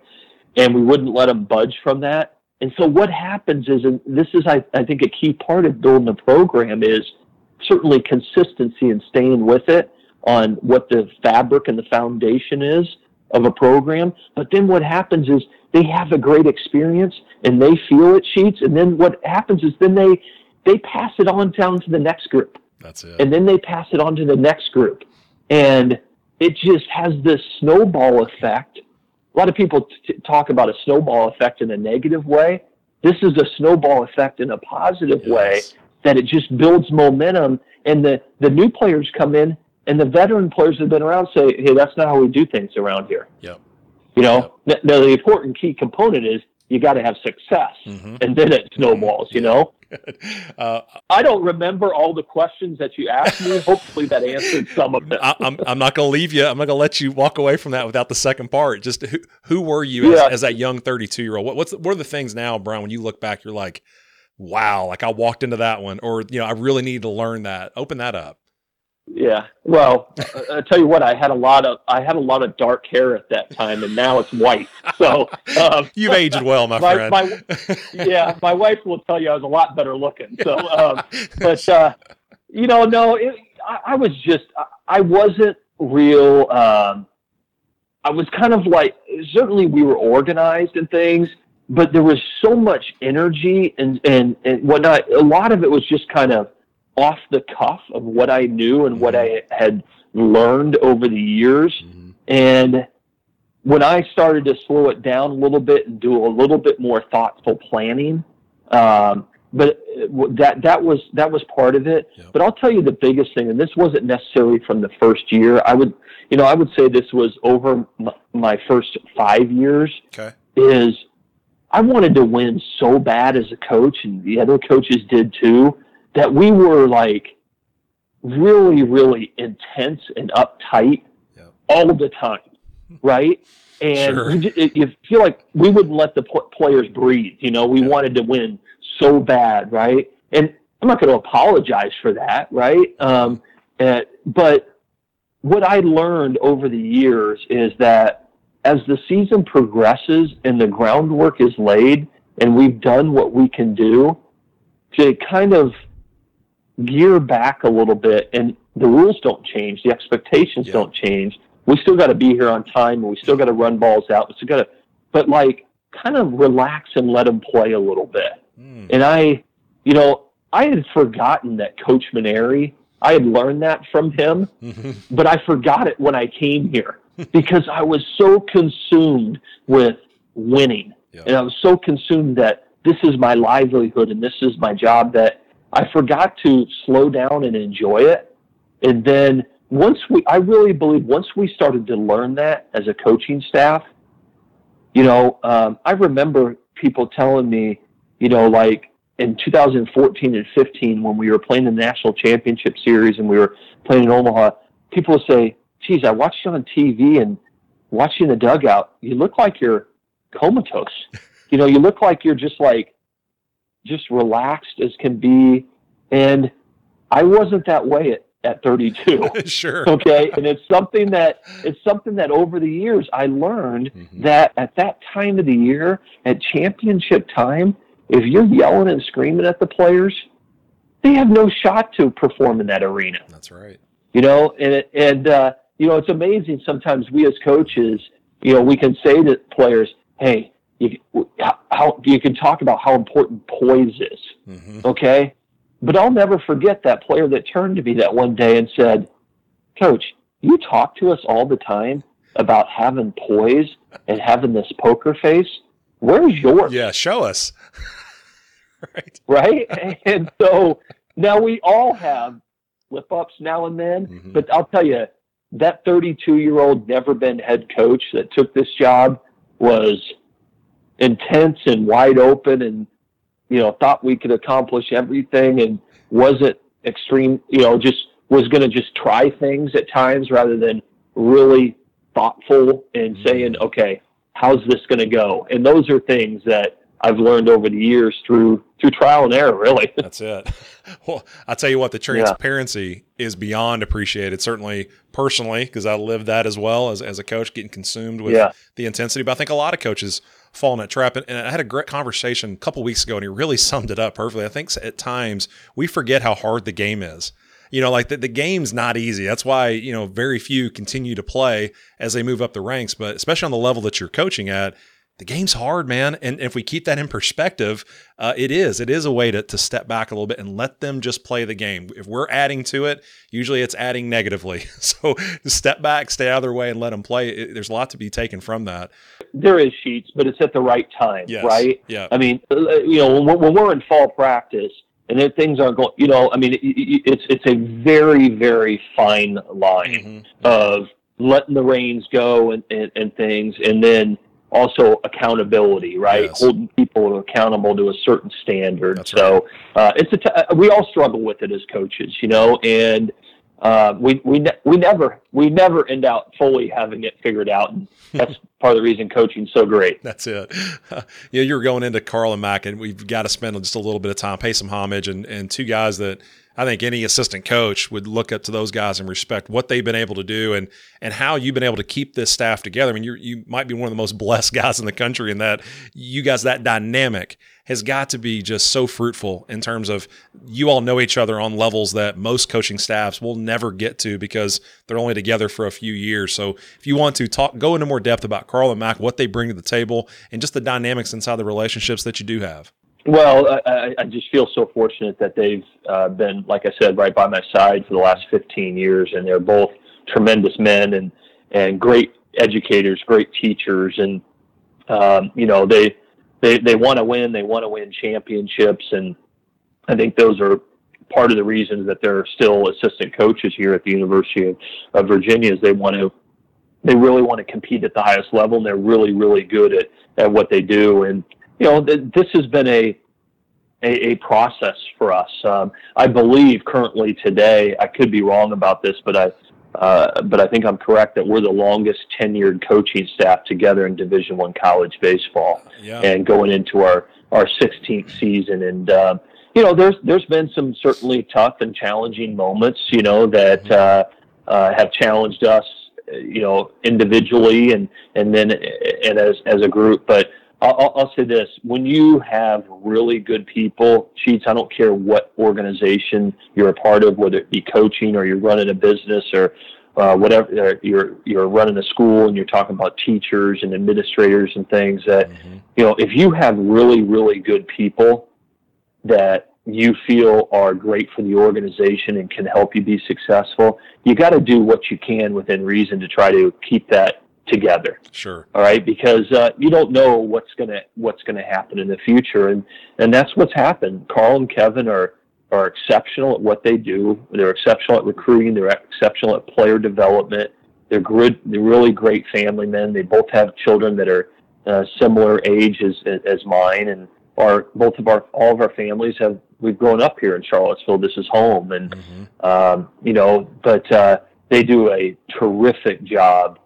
And we wouldn't let them budge from that. And so what happens is, and this is, I, I think, a key part of building a program is certainly consistency and staying with it on what the fabric and the foundation is of a program. But then what happens is they have a great experience and they feel it sheets. And then what happens is then they, they pass it on down to the next group. That's it. And then they pass it on to the next group. And it just has this snowball effect. A lot of people t- talk about a snowball effect in a negative way. This is a snowball effect in a positive Yes. way that it just builds momentum and the, the new players come in and the veteran players that have been around say, Hey, that's not how we do things around here. Yep. You know, N- now the important key component is you got to have success Mhm. and then it snowballs, you know? Uh, I don't remember all the questions that you asked me. Hopefully that answered some of them. I, I'm I'm not gonna leave you. I'm not gonna let you walk away from that without the second part. Just who who were you as, Yeah. as that young 32 year old? What, what's what are the things now, Brian? When you look back, you're like, wow, like I walked into that one, or you know, I really need to learn that. Open that up. Yeah. Well, I, I tell you what, I had a lot of I had a lot of dark hair at that time, and now it's white. So um, You've aged well, my, My- friend. my- yeah, my wife will tell you I was a lot better looking. So, um, but uh, you know, no, it, I, I was just I, I wasn't real. Um, I was kind of like certainly we were organized and things, but there was so much energy and and and whatnot. A lot of it was just kind of off the cuff of what I knew and what I had learned over the years. Mhm. And when I started to slow it down a little bit and do a little bit more thoughtful planning, um, but uh, that that was that was part of it. Yep. But I'll tell you the biggest thing, and this wasn't necessarily from the first year. I would, you know, I would say this was over my, my first five years. Okay. Is I wanted to win so bad as a coach, and the other coaches did too, that we were like really, really intense and uptight Yep. all the time, right? And Sure. it, you feel like we wouldn't let the players breathe. You know, we Yeah. wanted to win so bad, right? And I'm not going to apologize for that, right? Um, uh, but what I learned over the years is that as the season progresses and the groundwork is laid, and we've done what we can do, to kind of gear back a little bit and the rules don't change the expectations Yeah. don't change we still got to be here on time and we still got to run balls out we still got to but like kind of relax and let them play a little bit Mm. and i you know i had forgotten that coach Mainieri i had learned that from him but I forgot it when I came here because I was so consumed with winning. Yeah. And I was so consumed that this is my livelihood and this is my job that I forgot to slow down and enjoy it. And then once we, I really believe once we started to learn that as a coaching staff, you know, um, I remember people telling me, you know, like in 2014 and 15 when we were playing the national championship series and we were playing in Omaha, people would say, geez, I watched you on TV and watching the dugout. You look like you're comatose. you know, you look like you're just like, just relaxed as can be. And I wasn't that way at, at 32. sure. okay. And it's something that, it's something that over the years I learned Mhm. that at that time of the year, at championship time, if you're yelling and screaming at the players, they have no shot to perform in that arena That's right. you know and it, and uh you know it's amazing sometimes we as coaches you know we can say to players hey you how, you can talk about how important poise is hmm okay but i'll never forget that player that turned to me that one day and said coach you talk to us all the time about having poise and having this poker face where's yours Yeah. Show us. right. right? and so now we all have slip ups now and then, Mhm. but I'll tell you, that 32 year old never been head coach that took this job was intense and wide open and, you know, thought we could accomplish everything and wasn't extreme, you know, just was going to just try things at times rather than really thoughtful and mm-hmm. saying, okay, how's this going to go? And those are things that I've learned over the years through through trial and error. Really, that's it. Well, I tell you what, the transparency yeah. is beyond appreciated. Certainly, personally, because I live that as well as as a coach, getting consumed with yeah. the intensity. But I think a lot of coaches fall in that trap. And, and I had a great conversation a couple weeks ago, and he really summed it up perfectly. I think at times we forget how hard the game is you know, like the, the game's not easy. That's why, you know, very few continue to play as they move up the ranks. But especially on the level that you're coaching at, the game's hard, man. And if we keep that in perspective, uh, it is. It is a way to, to step back a little bit and let them just play the game. If we're adding to it, usually it's adding negatively. So step back, stay out of their way, and let them play. It, there's a lot to be taken from that. There is sheets, but it's at the right time, yes. right? Yeah. I mean, uh, you know, when we're, when we're in fall practice, and then things aren't going. You know, I mean, it, it's it's a very very fine line mm-hmm. of letting the reins go and, and, and things, and then also accountability, right? Yes. Holding people accountable to a certain standard. That's so right. uh, it's a t- uh, we all struggle with it as coaches, you know, and uh, we we ne- we never we never end out fully having it figured out. And that's part of the reason coaching's so great. That's it. yeah, you're going into Karl and Mac, and we've got to spend just a little bit of time, pay some homage, and and two guys that I think any assistant coach would look up to those guys and respect what they've been able to do and and how you've been able to keep this staff together. I mean, you you might be one of the most blessed guys in the country in that you guys that dynamic has got to be just so fruitful in terms of you all know each other on levels that most coaching staffs will never get to because they're only together for a few years. So if you want to talk, go into more depth about Karl and Mac, what they bring to the table, and just the dynamics inside the relationships that you do have. Well, I, I just feel so fortunate that they've uh, been, like I said, right by my side for the last 15 years, and they're both tremendous men and and great educators, great teachers, and um, you know they they they want to win, they want to win championships, and I think those are part of the reasons that they're still assistant coaches here at the University of, of Virginia is they want to they really want to compete at the highest level, and they're really really good at at what they do, and you know, this has been a, a, a process for us. Um, I believe currently today, I could be wrong about this, but I, uh, but I think I'm correct that we're the longest tenured coaching staff together in Division One college baseball, yeah. and going into our our 16th season. And uh, you know, there's there's been some certainly tough and challenging moments, you know, that mm-hmm. uh, uh, have challenged us, you know, individually and and then and as as a group. But I'll, I'll, say this: when you have really good people, Sheets, I don't care what organization you're a part of, whether it be coaching or you're running a business or uh, whatever, you're you're running a school and you're talking about teachers and administrators and things. That mm-hmm. you know, if you have really really good people that you feel are great for the organization and can help you be successful, you got to do what you can within reason to try to keep that together. Sure. All right, because uh, you don't know what's gonna what's gonna happen in the future, and and that's what's happened. Karl and Kevin are are exceptional at what they do. They're exceptional at recruiting. They're exceptional at player development. They're good. They're really great family men. They both have children that are uh, similar age as as mine, and our both of our all of our families have we've grown up here in Charlottesville. This is home, and mm-hmm. um, you know, but uh, they do a terrific job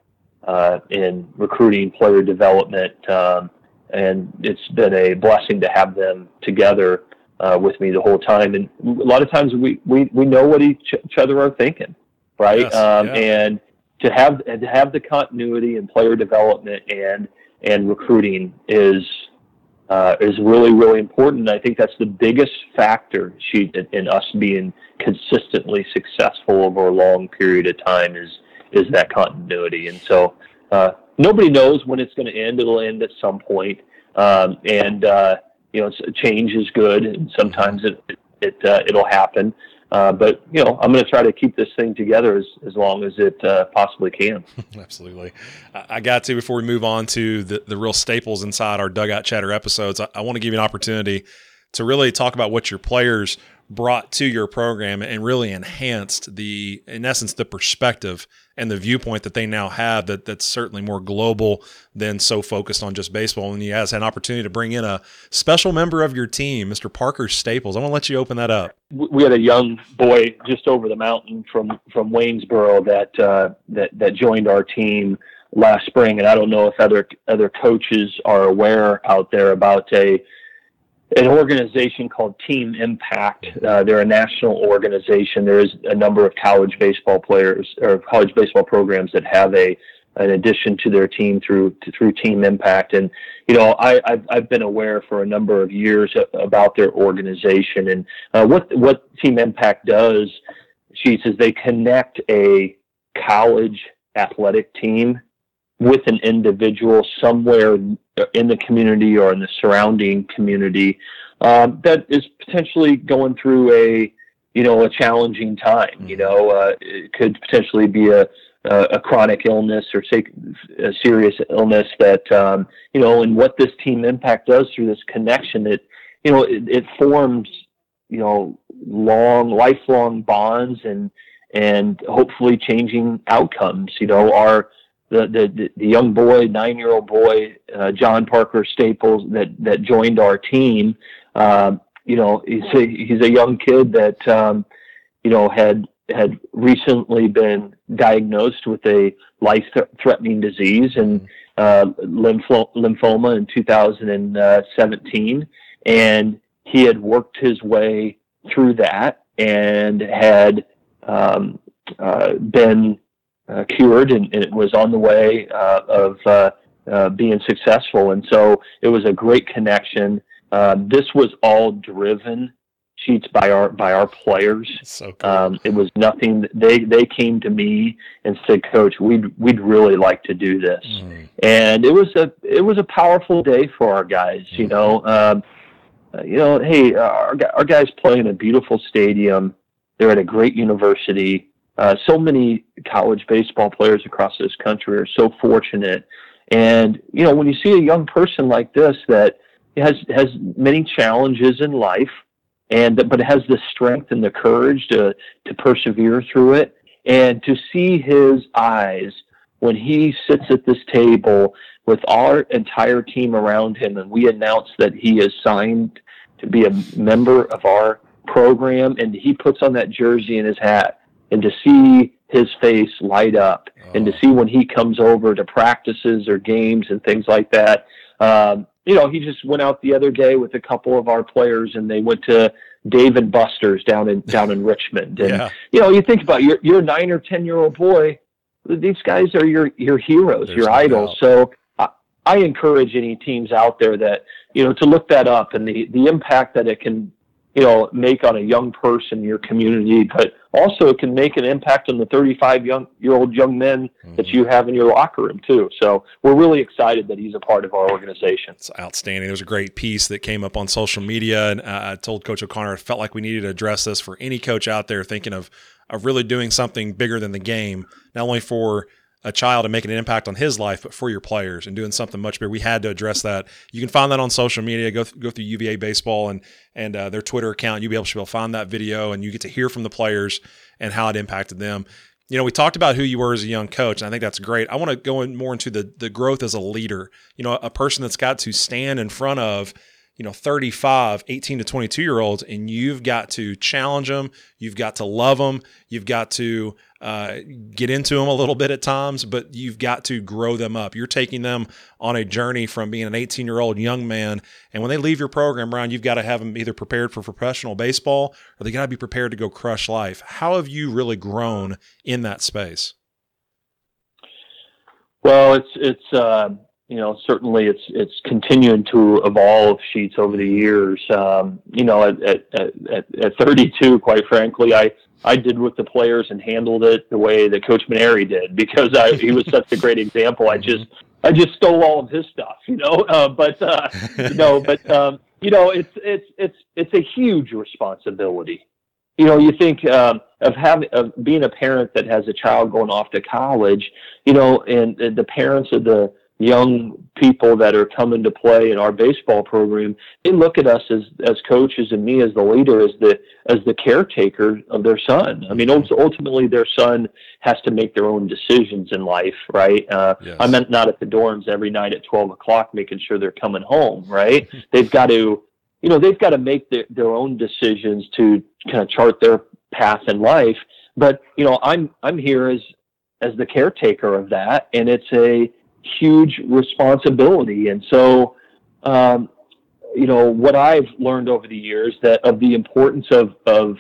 in recruiting, player development, um, and it's been a blessing to have them together uh, with me the whole time. And a lot of times we we, we know what each, each other are thinking, right? Yes, um, yeah. And to have and to have the continuity in player development and and recruiting is uh, is really really important. I think that's the biggest factor she, in us being consistently successful over a long period of time is is that continuity. And so uh, nobody knows when it's going to end. It'll end at some point. Um, and uh, you know, change is good, and sometimes it it uh, it'll happen. Uh, but you know, I'm going to try to keep this thing together as, as long as it uh, possibly can. Absolutely. I got to before we move on to the, the real staples inside our dugout chatter episodes. I, I want to give you an opportunity to really talk about what your players brought to your program and really enhanced the, in essence, the perspective and the viewpoint that they now have that that's certainly more global than so focused on just baseball. And you guys had an opportunity to bring in a special member of your team, Mr. Parker Staples. I want to let you open that up. We had a young boy just over the mountain from from Waynesboro that uh, that that joined our team last spring, and I don't know if other other coaches are aware out there about a an organization called Team Impact. Uh, they're a national organization. There is a number of college baseball players or college baseball programs that have a an addition to their team through through Team Impact. And you know, I, I've, I've been aware for a number of years about their organization and uh, what what Team Impact does. She says they connect a college athletic team with an individual somewhere in the community or in the surrounding community um, that is potentially going through a you know a challenging time. You mm-hmm. know, uh, it could potentially be a a chronic illness or say a serious illness that um, you know and what this team impact does through this connection it you know it, it forms you know long lifelong bonds and and hopefully changing outcomes you know our the the, the young boy nine year old boy uh, john parker staples that that joined our team um, you know he's a, he's a young kid that um, you know had had recently been diagnosed with a life-threatening disease and uh, lymphoma in 2017, and he had worked his way through that and had um, uh, been uh, cured and, it was on the way uh, of uh, uh, being successful. And so it was a great connection. this was all driven sheets by our by our players. So cool. um, it was nothing. They they came to me and said, "Coach, we'd we'd really like to do this," mm. and it was a it was a powerful day for our guys. Mm. You know, um, uh, you know, hey, our our guys play in a beautiful stadium. They're at a great university. Uh, so many college baseball players across this country are so fortunate, and you know, when you see a young person like this that has has many challenges in life and but has the strength and the courage to to persevere through it and to see his eyes when he sits at this table with our entire team around him and we announce that he is signed to be a member of our program and he puts on that jersey and his hat and to see his face light up oh. and to oh. see when he comes over to practices or games and things like that um, you know, he just went out the other day with a couple of our players, and they went to Dave and Buster's down in down in Richmond. And yeah. you know, you think about your a nine or ten year old boy. These guys are your your heroes, There's your no idols. Doubt. So I, I encourage any teams out there that you know to look that up and the the impact that it can you know make on a young person in your community, but also it can make an impact on the 35 young year old young men mm-hmm. that you have in your locker room too. So we're really excited that he's a part of our organization. It's outstanding. There's a great piece that came up on social media, and uh, I told Coach O'Connor I felt like we needed to address this for any coach out there thinking of of really doing something bigger than the game, not only for a child and making an impact on his life, but for your players and doing something much bigger. We had to address that. You can find that on social media. Go th- go through UVA baseball and and uh, their Twitter account. You'll be able to find that video and you get to hear from the players and how it impacted them. You know, we talked about who you were as a young coach, and I think that's great. I want to go in more into the the growth as a leader. You know, a person that's got to stand in front of you know 35 18 to 22 year olds and you've got to challenge them you've got to love them you've got to uh, get into them a little bit at times, but you've got to grow them up. You're taking them on a journey from being an 18 year old young man. And when they leave your program, Brian, you've got to have them either prepared for professional baseball or they got to be prepared to go crush life. How have you really grown in that space? Well, it's, it's, uh, you know, certainly it's it's continuing to evolve sheets over the years. Um, you know, at, at, at, at 32, quite frankly, I I did with the players and handled it the way that Coach Mainieri did because I, he was such a great example. I just I just stole all of his stuff, you know. Uh, but uh, you know, but um, you know, it's it's it's it's a huge responsibility. You know, you think um, of having of being a parent that has a child going off to college. You know, and, and the parents of the young people that are coming to play in our baseball program, they look at us as as coaches and me as the leader as the as the caretaker of their son. I mean, ultimately, their son has to make their own decisions in life, right? Uh, yes. I'm not at the dorms every night at 12 o'clock making sure they're coming home, right? they've got to, you know, they've got to make their, their own decisions to kind of chart their path in life. But you know, I'm I'm here as as the caretaker of that, and it's a huge responsibility. And so, um, you know, what I've learned over the years that of the importance of of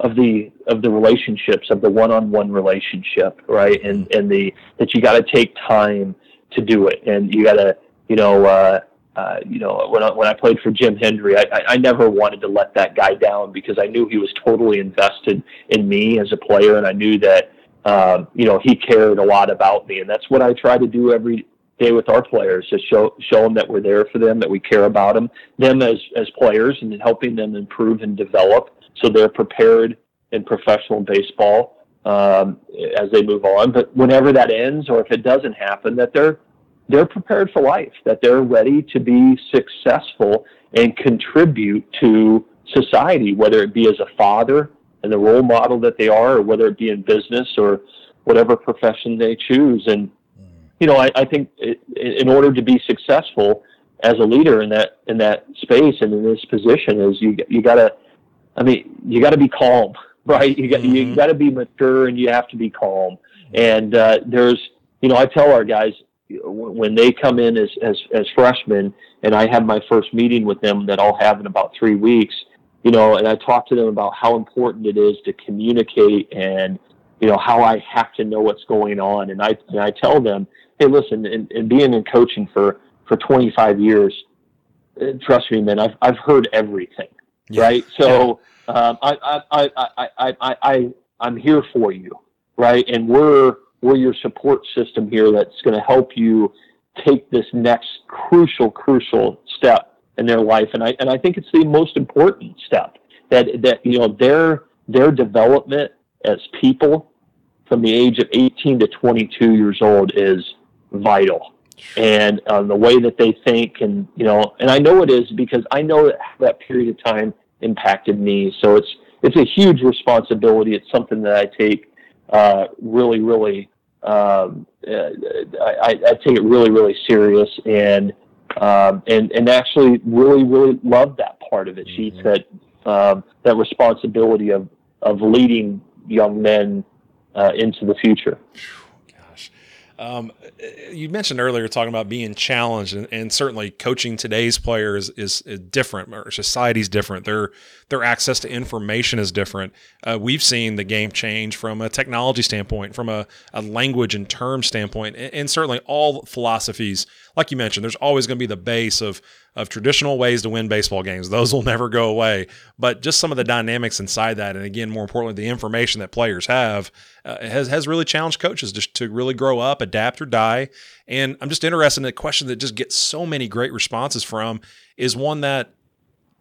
of the of the relationships of the one-on-one relationship, right? And and the that you got to take time to do it, and you got to, you know. Uh, uh, you know, when I, when I played for Jim Hendry, I, I, I never wanted to let that guy down because I knew he was totally invested in me as a player, and I knew that um, you know he cared a lot about me, and that's what I try to do every day with our players, just show show them that we're there for them, that we care about them, them as as players, and helping them improve and develop so they're prepared in professional baseball um, as they move on. But whenever that ends, or if it doesn't happen, that they're they're prepared for life, that they're ready to be successful and contribute to society, whether it be as a father and the role model that they are, or whether it be in business or whatever profession they choose. And you know, I, I think it, in order to be successful as a leader in that in that space and in this position, is you you got to, I mean, you got to be calm, right? You got mm-hmm. you got to be mature and you have to be calm. And uh, there's, you know, I tell our guys when they come in as, as as freshmen, and I have my first meeting with them that I'll have in about three weeks. You know, and I talk to them about how important it is to communicate and you know how I have to know what's going on, and I and I tell them hey, listen, and, and being in coaching for for 25 years, uh, trust me, man, I've I've heard everything, yeah. right? So yeah. um, I, I, I I I I I'm here for you, right? And we're we're your support system here that's going to help you take this next crucial crucial step in their life, and I and I think it's the most important step that that you know their their development as people from the age of 18 to 22 years old is vital. And um, the way that they think and you know and i know it is because i know that that period of time impacted me. So it's it's a huge responsibility. It's something that i take uh, really really um, uh, I, I, take it really really serious. And um, and and actually really really love that part of it mm-hmm. sheets that um, that responsibility of of leading young men uh, into the future um, you mentioned earlier talking about being challenged, and, and certainly coaching today's players is, is, different. Our society's different. Their their access to information is different. Uh, we've seen the game change from a technology standpoint, from a, a language and term standpoint, and, and certainly all philosophies. Like you mentioned, there's always going to be the base of of traditional ways to win baseball games. Those will never go away. But just some of the dynamics inside that, and again, more importantly, the information that players have, uh, has has really challenged coaches just to really grow up, adapt or die. And I'm just interested in a question that just gets so many great responses from is one that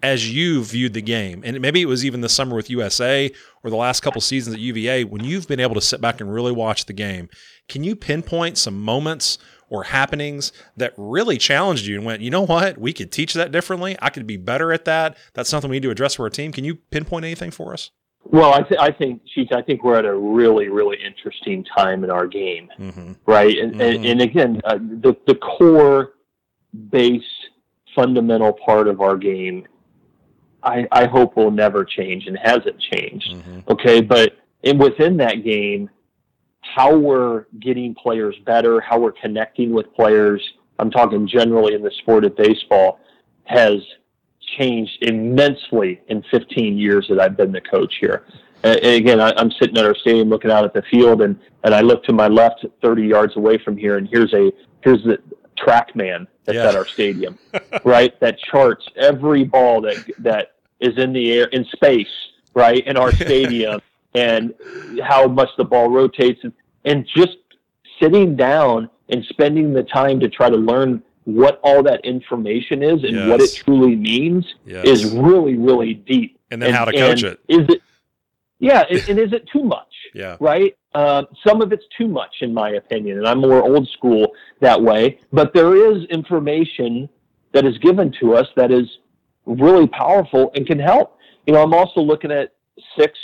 as you viewed the game, and maybe it was even the summer with USA or the last couple seasons at UVA, when you've been able to sit back and really watch the game, can you pinpoint some moments or happenings that really challenged you and went, you know what, we could teach that differently. I could be better at that. That's something we need to address for our team. Can you pinpoint anything for us? Well, I, th- I think, Sheets, I think we're at a really, really interesting time in our game, mm-hmm. right? And, mm-hmm. and, and, again, uh, the, the core base fundamental part of our game, I, I hope will never change and hasn't changed. Mm-hmm. Okay, but in, within that game, how we're getting players better, how we're connecting with players, I'm talking generally in the sport of baseball, has changed immensely in 15 years that I've been the coach here. And again, I, am sitting at our stadium looking out at the field, and, and I look to my left 30 yards away from here, and here's a here's the TrackMan that's yeah. at our stadium, right? That charts every ball that that is in the air in space, right, in our stadium, and how much the ball rotates, and, and just sitting down and spending the time to try to learn what all that information is and yes. what it truly means yes. is really, really deep. And then and, how to coach it. Is it? Yeah, and, and is it too much? Yeah. Right. Uh, some of it's too much, in my opinion, and I'm more old school that way. But there is information that is given to us that is really powerful and can help. You know, I'm also looking at six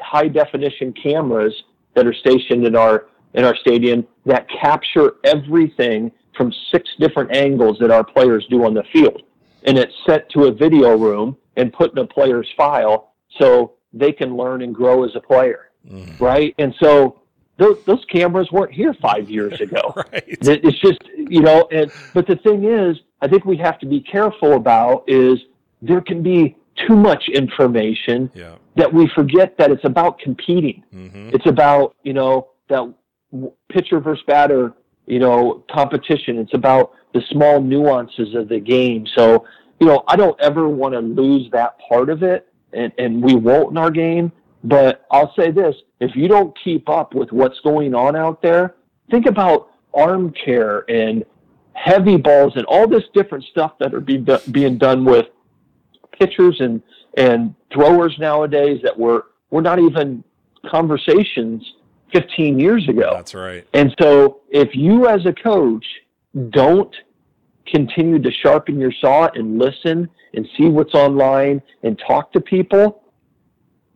high definition cameras that are stationed in our in our stadium that capture everything from six different angles that our players do on the field. And it's sent to a video room and put in a player's file so they can learn and grow as a player. Mm. Right. And so those, those cameras weren't here five years ago. right. It's just you know, and but the thing is, I think we have to be careful about is there can be too much information Yeah. that we forget that it's about competing. hmm It's about you know that pitcher versus batter, you know, competition. It's about the small nuances of the game. So you know, I don't ever want to lose that part of it, and and we won't in our game. But I'll say this: if you don't keep up with what's going on out there, think about arm care and heavy balls and all this different stuff that are being being done with pitchers and and throwers nowadays that were were not even conversations 15 years ago. That's right. And so if you as a coach don't continue to sharpen your saw and listen and see what's online and talk to people,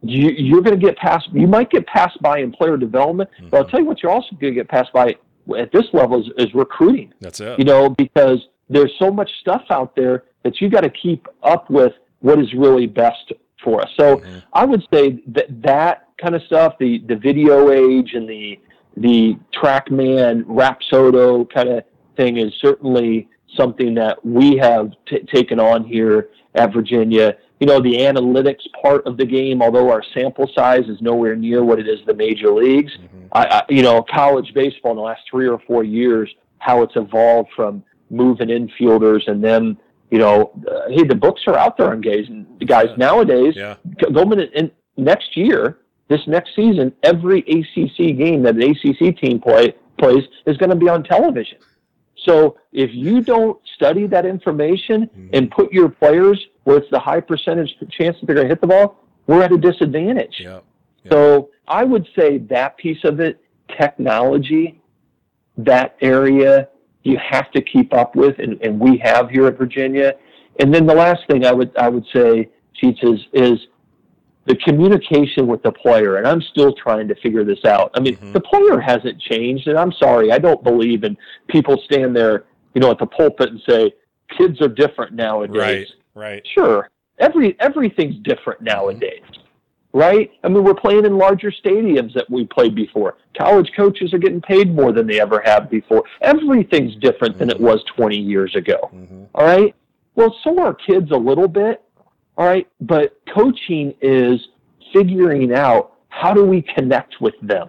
you, you're going to get passed. You might get passed by in player development, but I'll Mhm. tell you what, you're also going to get passed by at this level is, is recruiting That's it. you know, because there's so much stuff out there that you got to keep up with what is really best for us. So Mhm. I would say that that kind of stuff, the the video age and the the TrackMan Rapsodo kind of thing, is certainly something that we have t- taken on here at Virginia. You know, the analytics part of the game, although our sample size is nowhere near what it is the major leagues, Mhm. I, I, you know, college baseball in the last three or four years, how it's evolved from moving infielders and then, you know, uh, hey, the books are out there on guys. And the guys nowadays, Yeah. go- going in, in next year, this next season, every ACC game that an ACC team play plays is going to be on television. So if you don't study that information Mhm. and put your players where it's the high percentage chance that they're going to hit the ball, we're at a disadvantage. Yeah. Yeah. So I would say that piece of it, technology, that area, you have to keep up with, and, and we have here at Virginia. And then the last thing I would I would say, Sheets, is is the communication with the player, and I'm still trying to figure this out. I mean, Mhm. the player hasn't changed, and I'm sorry, I don't believe in people stand there, you know, at the pulpit and say kids are different nowadays. Right. Right. Sure. Every everything's different nowadays. Right? I mean, we're playing in larger stadiums that we played before. College coaches are getting paid more than they ever have before. Everything's different than it was 20 years ago. hmm All right? Well, so are kids a little bit. All right? But coaching is figuring out how do we connect with them.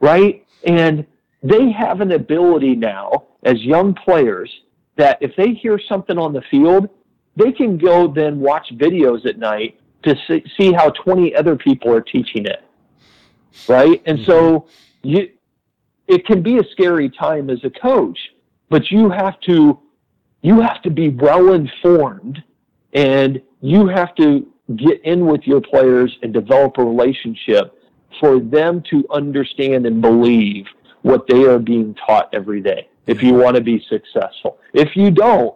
Right? And they have an ability now as young players that if they hear something on the field, they can go then watch videos at night to see, see how 20 other people are teaching it. Right? And so mm-hmm. you it can be a scary time as a coach, but you have to you have to be well informed and you have to get in with your players and develop a relationship for them to understand and believe what they are being taught every day if you mm-hmm. want to be successful. If you don't,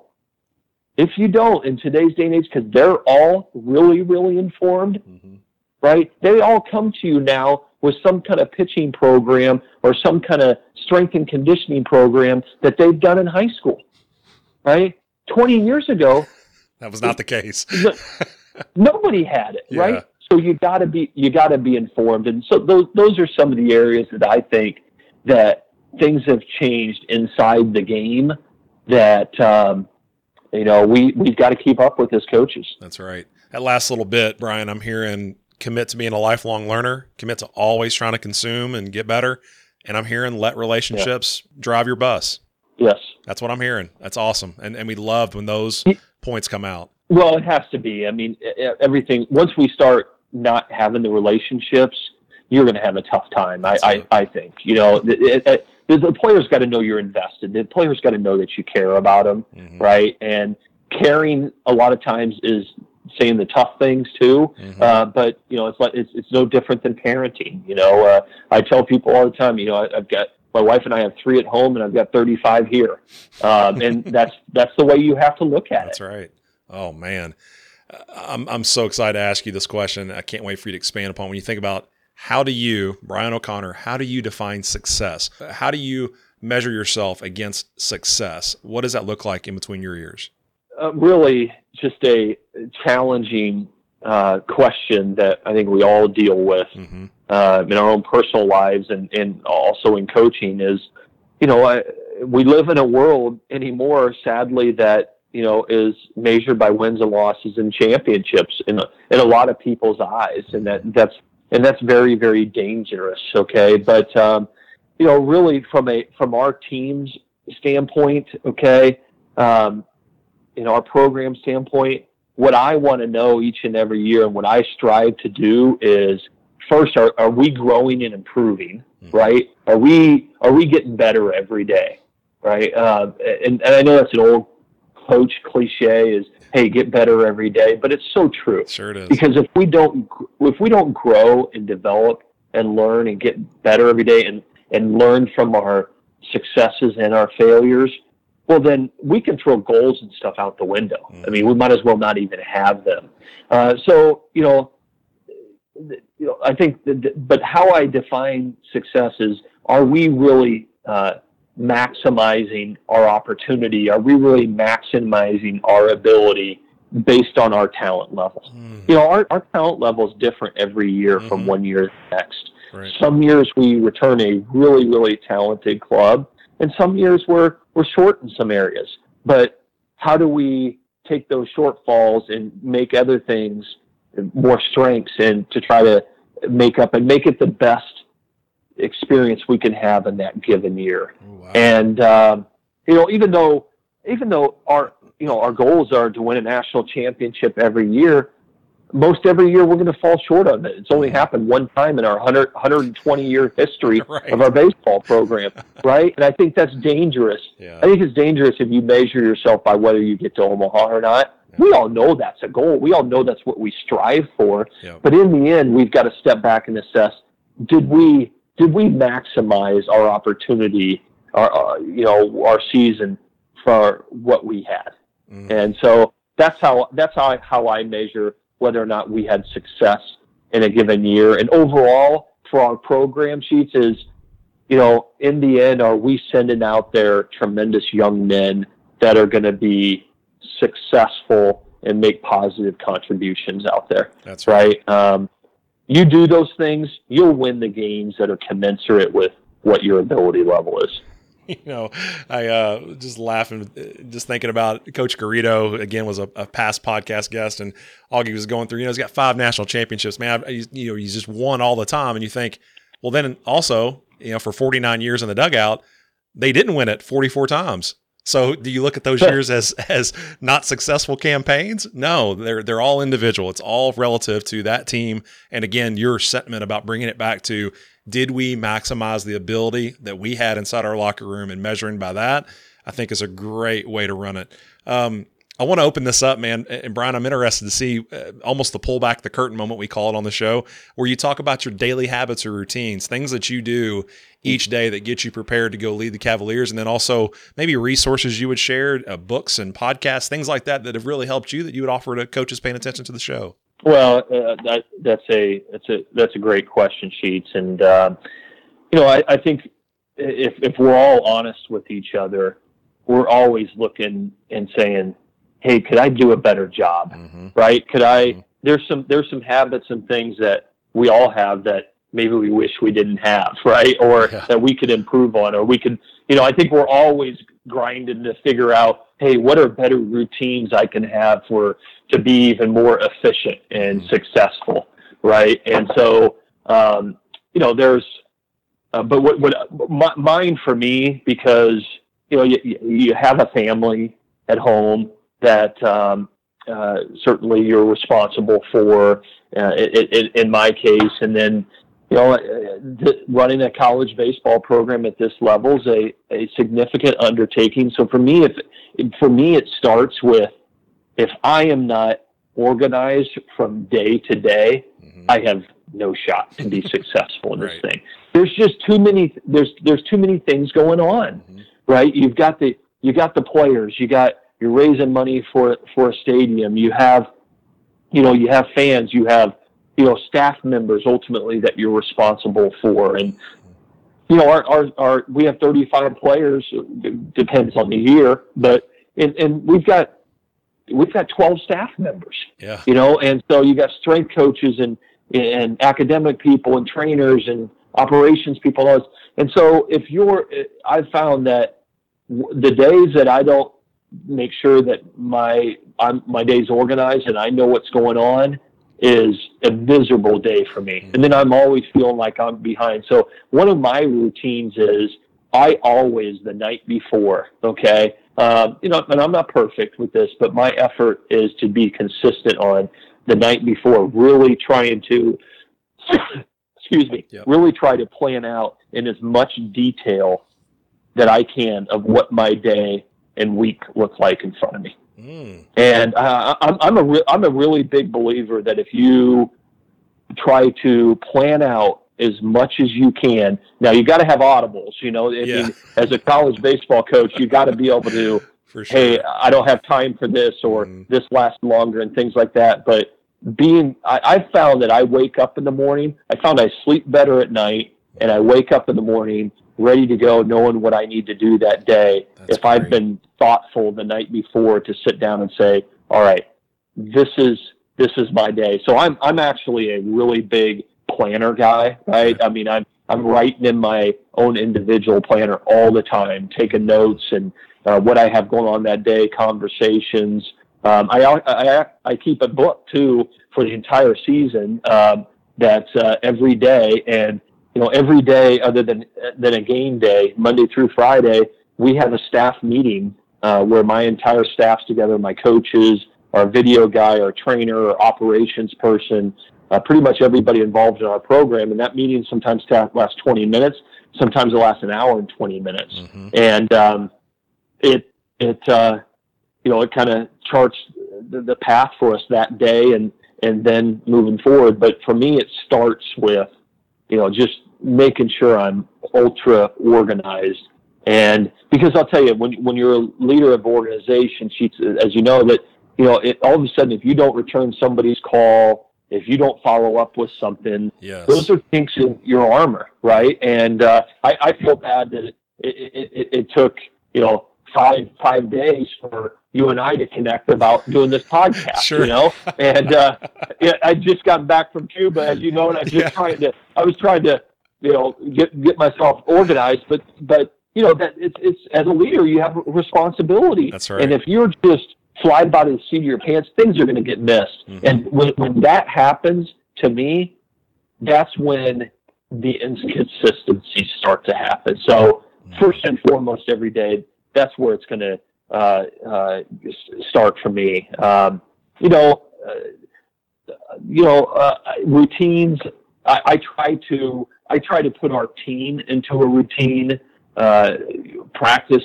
if you don't in today's day and age, because they're all really, really informed, hmm right? They all come to you now with some kind of pitching program or some kind of strength and conditioning program that they've done in high school, right? 20 years ago, That was not the case. nobody had it, Yeah. right? So you got to be you got to be informed, and so those those are some of the areas that I think that things have changed inside the game that um, you know we we've got to keep up with as coaches. That's right. That last little bit, Brian, I'm hearing commit to being a lifelong learner, commit to always trying to consume and get better. And I'm hearing let relationships drive your bus. Yes. That's what I'm hearing. That's awesome. And and we loved when those points come out. Well, it has to be. I mean, everything. Once we start not having the relationships, you're going to have a tough time. I, I, I think. You know, it, it, the, the players got to know you're invested. The players got to know that you care about them, Mhm. right? And caring a lot of times is saying the tough things too. Mhm. Uh, but you know, it's like it's it's no different than parenting. You know, uh, I tell people all the time. You know, I, I've got my wife and I have three at home, and I've got 35 here, um, and that's that's the way you have to look at That's it. That's right. Oh man, Uh, I'm I'm so excited to ask you this question. I can't wait for you to expand upon when you think about how do you, Brian O'Connor, how do you define success? How do you measure yourself against success? What does that look like in between your ears? uh, really just a challenging uh, question that I think we all deal with mm-hmm. uh, in our own personal lives and, and also in coaching is, you know, I, we live in a world anymore, sadly, that you know is measured by wins and losses and championships in a, in a lot of people's eyes, and that that's and that's very very dangerous. Okay, but um, you know, really from a from our team's standpoint, okay, um, know, our program standpoint, what I want to know each and every year and what I strive to do is first, are, are we growing and improving? Mm-hmm. Right? Are we are we getting better every day? Right? Uh, and, and I know that's an old coach cliche is hey get better every day. But it's so true. Sure it is. Because if we don't if we don't grow and develop and learn and get better every day and and learn from our successes and our failures well then we can throw goals and stuff out the window. Mm. i mean we might as well not even have them. Uh, so you know you know i think that, but how i define success is are we really uh, maximizing our opportunity? Are we really maximizing our ability based on our talent level? Mm. You know, our, our talent level is different every year mm-hmm. from one year to the next. Right. Some years we return a really, really talented club, and some years we're we're short in some areas. But how do we take those shortfalls and make other things more strengths and to try to make up and make it the best experience we can have in that given year. Oh, wow. And um, you know, even though even though our you know our goals are to win a national championship every year, most every year we're going to fall short of it. It's only happened one time in our 100, 120 year history right. of our baseball program, right? And I think that's dangerous. Yeah. I think it's dangerous if you measure yourself by whether you get to Omaha or not. We all know that's a goal. We all know that's what we strive for. But in the end, we've got to step back and assess: Did we did we maximize our opportunity, our, uh, you know, our season for what we had? Mm-hmm. And so that's how that's how I, how I measure whether or not we had success in a given year. And overall, for our program sheets, is you know, in the end, are we sending out there tremendous young men that are going to be successful and make positive contributions out there? That's right. right? Um, you do those things, you'll win the games that are commensurate with what your ability level is. You know, I uh, just laughing, just thinking about Coach Garrido. Again, was a, a, past podcast guest, and Augie was going through. You know, he's got five national championships. Man, I, you know, he's just won all the time, and you think, well, then also, you know, for 49 years in the dugout, they didn't win it 44 times. So do you look at those years as as not successful campaigns? No, they're they're all individual. It's all relative to that team. And again, your sentiment about bringing it back to did we maximize the ability that we had inside our locker room and measuring by that, I think is a great way to run it. Um, I want to open this up, man. And Brian, I'm interested to see uh, almost the pull back the curtain moment we call it on the show, where you talk about your daily habits or routines, things that you do each day that get you prepared to go lead the Cavaliers, and then also maybe resources you would share, uh, books and podcasts, things like that that have really helped you that you would offer to coaches paying attention to the show. Well, uh, that, that's a that's a that's a great question, Sheets, and uh, you know I, I think if if we're all honest with each other, we're always looking and saying hey, could I do a better job? Mm-hmm. Right? Could I? Mm-hmm. There's some there's some habits and things that we all have that maybe we wish we didn't have, right? Or yeah. that we could improve on, or we could, you know, I think we're always grinding to figure out, hey, what are better routines I can have for to be even more efficient and mm-hmm. successful, right? And so, um, you know, there's, uh, but what, what mine for me because you know you, you have a family at home that um, uh, certainly you're responsible for uh, in, in, my case. And then, you know, uh, running a college baseball program at this level is a, a significant undertaking. So for me, if for me, it starts with if I am not organized from day to day, mm-hmm. I have no shot to be successful in this right. thing. There's just too many. There's there's too many things going on, mm-hmm. right? You've got the you got the players, you got you're raising money for for a stadium. You have, you know, you have fans. You have, you know, staff members ultimately that you're responsible for. And you know, our our, our we have 35 players. Depends on the year, but and, and we've got we've got 12 staff members. Yeah. You know, and so you got strength coaches and and academic people and trainers and operations people. And so if you're, I've found that the days that I don't make sure that my I'm, my day's organized and I know what's going on is a miserable day for me. Mm-hmm. And then I'm always feeling like I'm behind. So one of my routines is I always the night before, okay, um, you know, and I'm not perfect with this, but my effort is to be consistent on the night before, really trying to, excuse me, yep. really try to plan out in as much detail that I can of what my day and week look like in front of me. Mm. And uh, I'm, I'm a re- I'm a really big believer that if you try to plan out as much as you can. Now you got to have audibles. You know, I yeah. mean, as a college baseball coach, you got to be able to. Sure. Hey, I don't have time for this, or mm. this lasts longer, and things like that. But being, I, I found that I wake up in the morning. I found I sleep better at night, and I wake up in the morning ready to go, knowing what I need to do that day. That's if great. I've been thoughtful the night before to sit down and say, "All right, this is this is my day." So I'm I'm actually a really big planner guy, right? I mean, I'm I'm writing in my own individual planner all the time, taking notes and uh, what I have going on that day, conversations. Um, I, I I keep a book too for the entire season. Um, that's uh, every day, and you know, every day other than than a game day, Monday through Friday, we have a staff meeting uh, where my entire staff's together, my coaches, our video guy, our trainer, our operations person, uh, pretty much everybody involved in our program. And that meeting sometimes lasts 20 minutes, sometimes it lasts an hour and 20 minutes. Mm-hmm. And um, it, it uh, you know, it kind of charts the, the path for us that day and, and then moving forward. But for me, it starts with, you know, just making sure I'm ultra organized. And because I'll tell you, when, when you're a leader of organization, she, as you know, that, you know, it, all of a sudden, if you don't return somebody's call, if you don't follow up with something, yes. those are things in your armor, right? And uh, I, I feel bad that it, it, it, it took you know five five days for you and I to connect about doing this podcast. Sure. You know, and uh, I just got back from Cuba, as you know, and I was just yeah. trying to I was trying to you know get get myself organized, but but you know that it's it's as a leader you have a responsibility. That's right. And if you're just fly by the seat of your pants, things are going to get missed. Mm-hmm. And when, when that happens to me, that's when the inconsistencies start to happen. So mm-hmm. first and foremost, every day, that's where it's going to uh, uh, start for me. Um, you know, uh, you know, uh, routines. I, I, try to I try to put our team into a routine. Uh, practice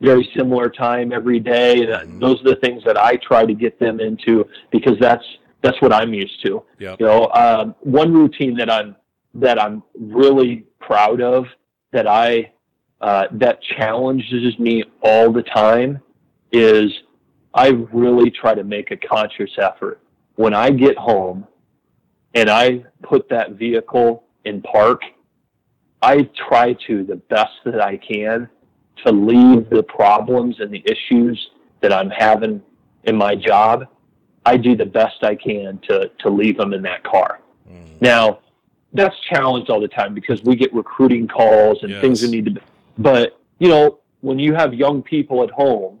very similar time every day. Mm-hmm. Those are the things that I try to get them into because that's that's what I'm used to. Yep. You know, um, one routine that I'm that I'm really proud of that I uh, that challenges me all the time is I really try to make a conscious effort when I get home and I put that vehicle in park. I try to the best that I can to leave the problems and the issues that I'm having in my job, I do the best I can to to leave them in that car. Mm. Now, that's challenged all the time because we get recruiting calls and yes. things that need to. But you know, when you have young people at home,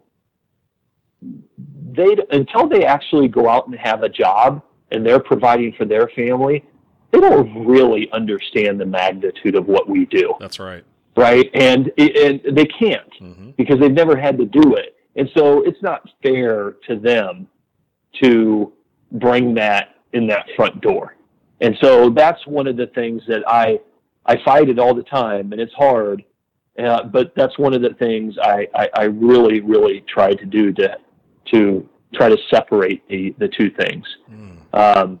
they until they actually go out and have a job and they're providing for their family, they don't really understand the magnitude of what we do. That's right right? And and they can't mm-hmm. because they've never had to do it, and so it's not fair to them to bring that in that front door. And so that's one of the things that I I fight it all the time, and it's hard. Uh, but that's one of the things I, I, I really really try to do to to try to separate the the two things. Mm. Um,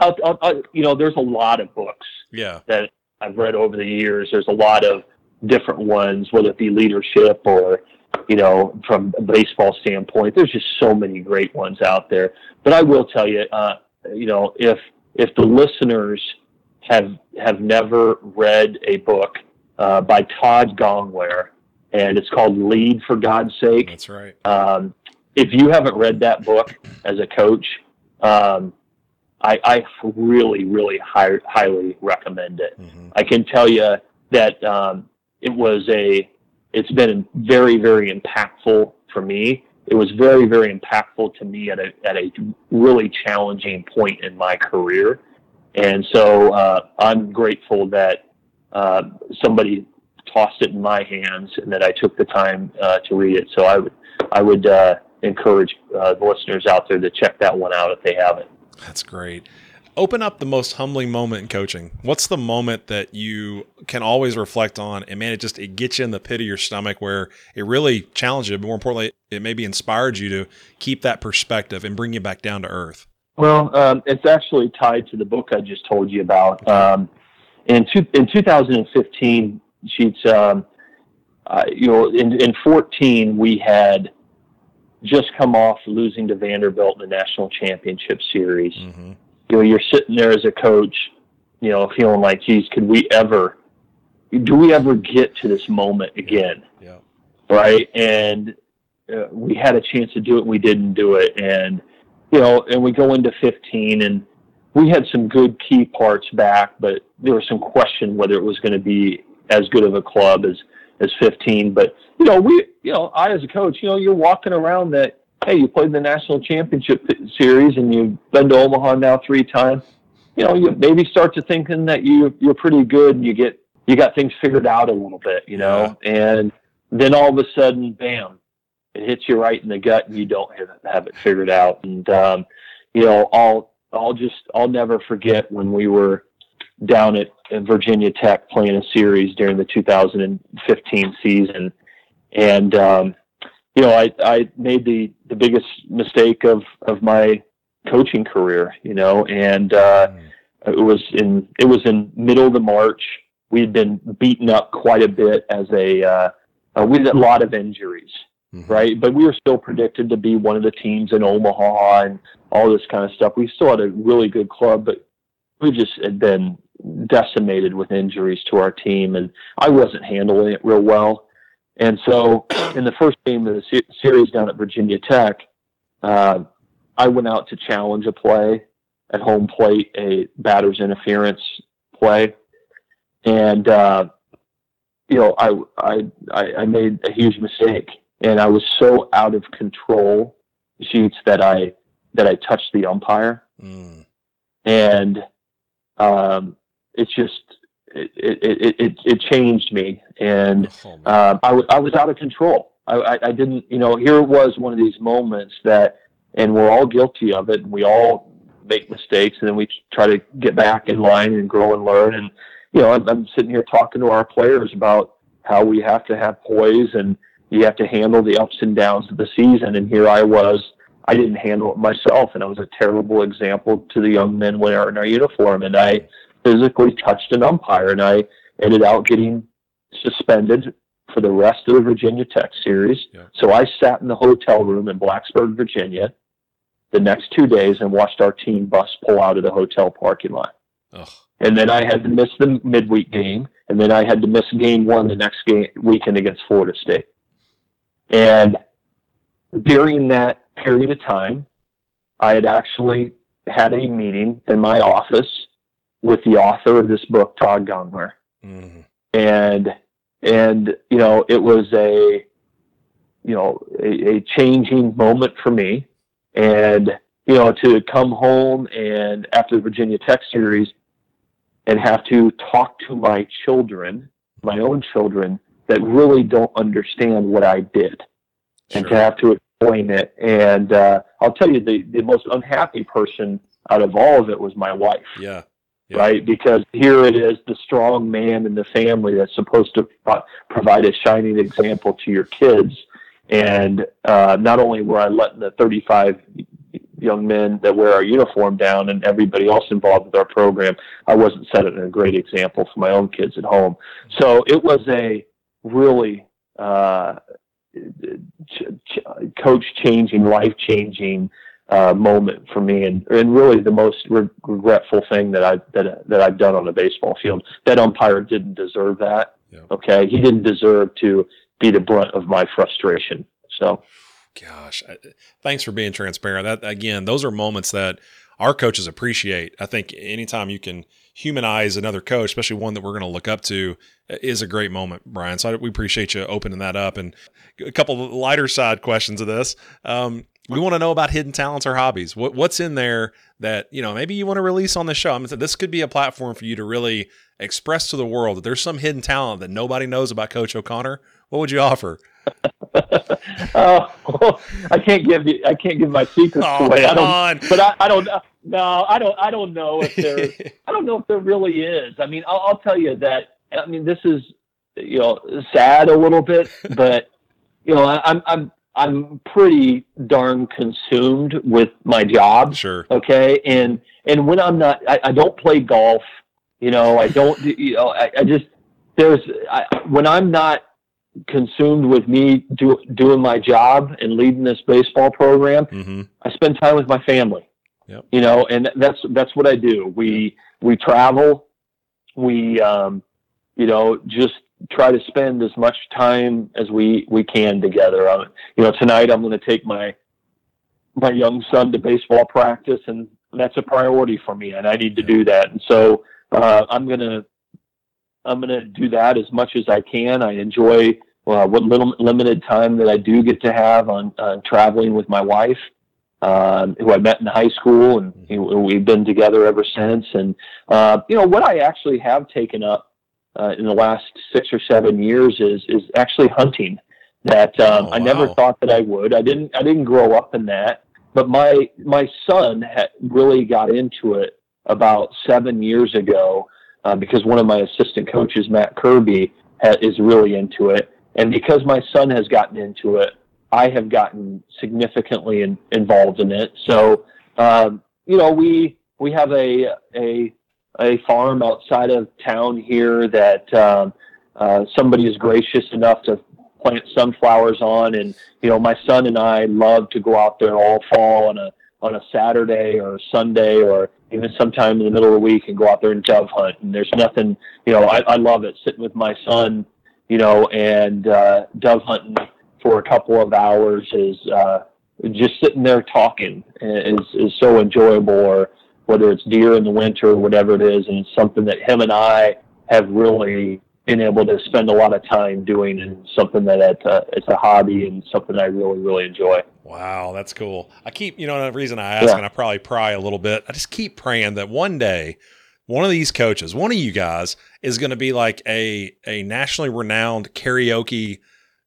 I'll, I'll, I'll, you know, there's a lot of books yeah. that I've read over the years. There's a lot of different ones, whether it be leadership or, you know, from a baseball standpoint. There's just so many great ones out there. But I will tell you, uh, you know, if if the listeners have have never read a book uh, by Todd Gongwer, and it's called Lead for God's Sake. That's right. Um, if you haven't read that book as a coach, um, I, I, really, really high, highly recommend it. Mm-hmm. I can tell you that um, it was a, it's been very, very impactful for me. It was very, very impactful to me at a, at a really challenging point in my career. And so uh, I'm grateful that uh, somebody tossed it in my hands and that I took the time uh, to read it. So I would, I would uh, encourage uh, the listeners out there to check that one out if they haven't. That's great. Open up the most humbling moment in coaching. What's the moment that you can always reflect on, and man, it just it gets you in the pit of your stomach where it really challenged you. But more importantly, it maybe inspired you to keep that perspective and bring you back down to earth. Well, um, it's actually tied to the book I just told you about. Um, in two, in 2015, sheets, um, uh, you know, in, in 14 we had just come off losing to Vanderbilt in the national championship series. Mm-hmm. You know, you're sitting there as a coach, you know, feeling like, geez, could we ever, do we ever get to this moment again? Yeah. Right. And uh, we had a chance to do it. And we didn't do it. And, you know, and we go into 15 and we had some good key parts back, but there was some question whether it was going to be as good of a club as, as 15. But you know, we, you know, I as a coach, you know, you're walking around that. Hey, you played the national championship series and you've been to Omaha now three times. You know, you maybe start to thinking that you you're pretty good and you get you got things figured out a little bit. You know, yeah. and then all of a sudden, bam, it hits you right in the gut and you don't have, have it figured out. And um, you know, I'll I'll just I'll never forget when we were down at, Virginia Tech playing a series during the 2015 season, and um, you know I I made the the biggest mistake of of my coaching career, you know, and uh, mm. it was in it was in middle of the March. We had been beaten up quite a bit as a uh, uh, we had a lot of injuries, mm-hmm. right? But we were still predicted to be one of the teams in Omaha and all this kind of stuff. We still had a really good club, but we just had been decimated with injuries to our team, and I wasn't handling it real well. And so, in the first game of the series down at Virginia Tech, uh, I went out to challenge a play at home plate, a batter's interference play, and uh, you know, I, I I made a huge mistake, and I was so out of control, sheets that I that I touched the umpire, mm. and um, it's just it it, it, it changed me, and oh, uh, I, w- I was out of control. I, I, I didn't, you know, here was one of these moments that, and we're all guilty of it, and we all make mistakes, and then we try to get back in line and grow and learn. And you know, I'm, I'm sitting here talking to our players about how we have to have poise and you have to handle the ups and downs of the season. And here I was, I didn't handle it myself, and I was a terrible example to the young men wearing our uniform. And I physically touched an umpire, and I ended out getting suspended for the rest of the Virginia Tech series. Yeah. So I sat in the hotel room in Blacksburg, Virginia, the next two days and watched our team bus pull out of the hotel parking lot. Ugh. And then I had to miss the midweek game, and then I had to miss game one the next game weekend against Florida State. And during that period of time, I had actually had a meeting in my office with the author of this book, Todd Gongwer. Mm-hmm. And, and, you know, it was a, you know, a, a changing moment for me. And, you know, to come home and after the Virginia Tech series and have to talk to my children, my own children, that really don't understand what I did sure. and to have to explain it. And uh, I'll tell you, the, the most unhappy person out of all of it was my wife. Yeah yeah. right? Because here it is, the strong man in the family that's supposed to provide a shining example to your kids. And uh, not only were I letting the 35 young men that wear our uniform down and everybody else involved with our program, I wasn't setting a great example for my own kids at home. So it was a really uh, ch- ch- coach changing, life changing uh, moment for me, and and really the most re- regretful thing that I that that I've done on the baseball field. That umpire didn't deserve that. Yeah. Okay, he didn't deserve to be the brunt of my frustration. So. Gosh, thanks for being transparent. That again, those are moments that our coaches appreciate. I think anytime you can humanize another coach, especially one that we're going to look up to, is a great moment, Brian. So we appreciate you opening that up. And a couple of lighter side questions of this. Um, we want to know about hidden talents or hobbies. What, what's in there that you know maybe you want to release on the show? I mean, this could be a platform for you to really express to the world that there's some hidden talent that nobody knows about Coach O'Connor. What would you offer? oh, I can't give you. I can't give my secrets oh, away. I don't. On. But I, I don't. No, I don't. I don't know if there. I don't know if there really is. I mean, I'll, I'll tell you that. I mean, this is you know sad a little bit, but you know, I, I'm I'm I'm pretty darn consumed with my job. Sure. Okay. And and when I'm not, I, I don't play golf. You know, I don't. You know, I, I just there's I, when I'm not consumed with me do, doing my job and leading this baseball program, mm-hmm. I spend time with my family. Yep. You know, and that's that's what I do. We we travel. We um, you know just try to spend as much time as we we can together. Um, you know, tonight I'm going to take my my young son to baseball practice, and that's a priority for me, and I need to do that. And so uh, I'm gonna I'm gonna do that as much as I can. I enjoy uh, what little limited time that I do get to have on uh, traveling with my wife, um, who I met in high school, and you know, we've been together ever since. And uh, you know what I actually have taken up uh, in the last six or seven years is is actually hunting. That um, oh, wow. I never thought that I would. I didn't. I didn't grow up in that. But my my son had really got into it about seven years ago uh, because one of my assistant coaches, Matt Kirby, ha- is really into it. And because my son has gotten into it, I have gotten significantly in, involved in it. So, um, you know, we we have a a a farm outside of town here that um, uh, somebody is gracious enough to plant sunflowers on, and you know my son and I love to go out there all fall on a on a Saturday or a Sunday or even sometime in the middle of the week and go out there and dove hunt. And there's nothing, you know, I, I love it sitting with my son, you know, and uh, dove hunting for a couple of hours is uh, just sitting there talking is is so enjoyable. Or whether it's deer in the winter or whatever it is, and it's something that him and I have really been able to spend a lot of time doing, and something that it's a, it's a hobby and something I really really enjoy. Wow, that's cool. I keep, you know, the reason I ask, yeah. and I probably pry a little bit, I just keep praying that one day, one of these coaches, one of you guys, is going to be like a a nationally renowned karaoke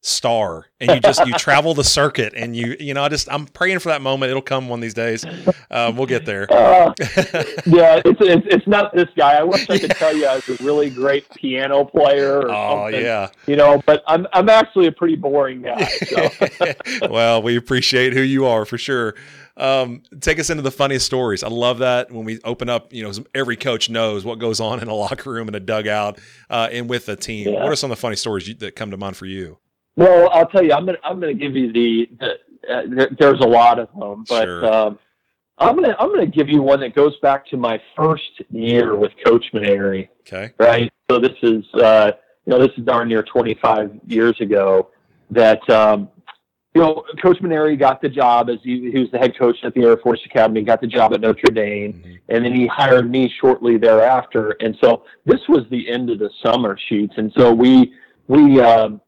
star and you just you travel the circuit and you you know i just i'm praying for that moment it'll come one of these days um, we'll get there uh, yeah it's, it's, it's not this guy i wish i could tell you i was a really great piano player or oh something, yeah you know but i'm i'm actually a pretty boring guy so. well we appreciate who you are for sure um, take us into the funniest stories. I love that when we open up, you know, every coach knows what goes on in a locker room and a dugout uh, and with a team. Yeah. What are some of the funny stories you, that come to mind for you? Well, I'll tell you, I'm gonna I'm gonna give you the, the uh, there's a lot of them, but sure. um, I'm gonna I'm gonna give you one that goes back to my first year with Coach Mainieri. Okay. Right. So this is uh, you know this is darn near 25 years ago that um, you know Coach Mainieri got the job as he, he was the head coach at the Air Force Academy, got the job at Notre Dame, mm-hmm. and then he hired me shortly thereafter. And so this was the end of the summer sheets, and so we we um,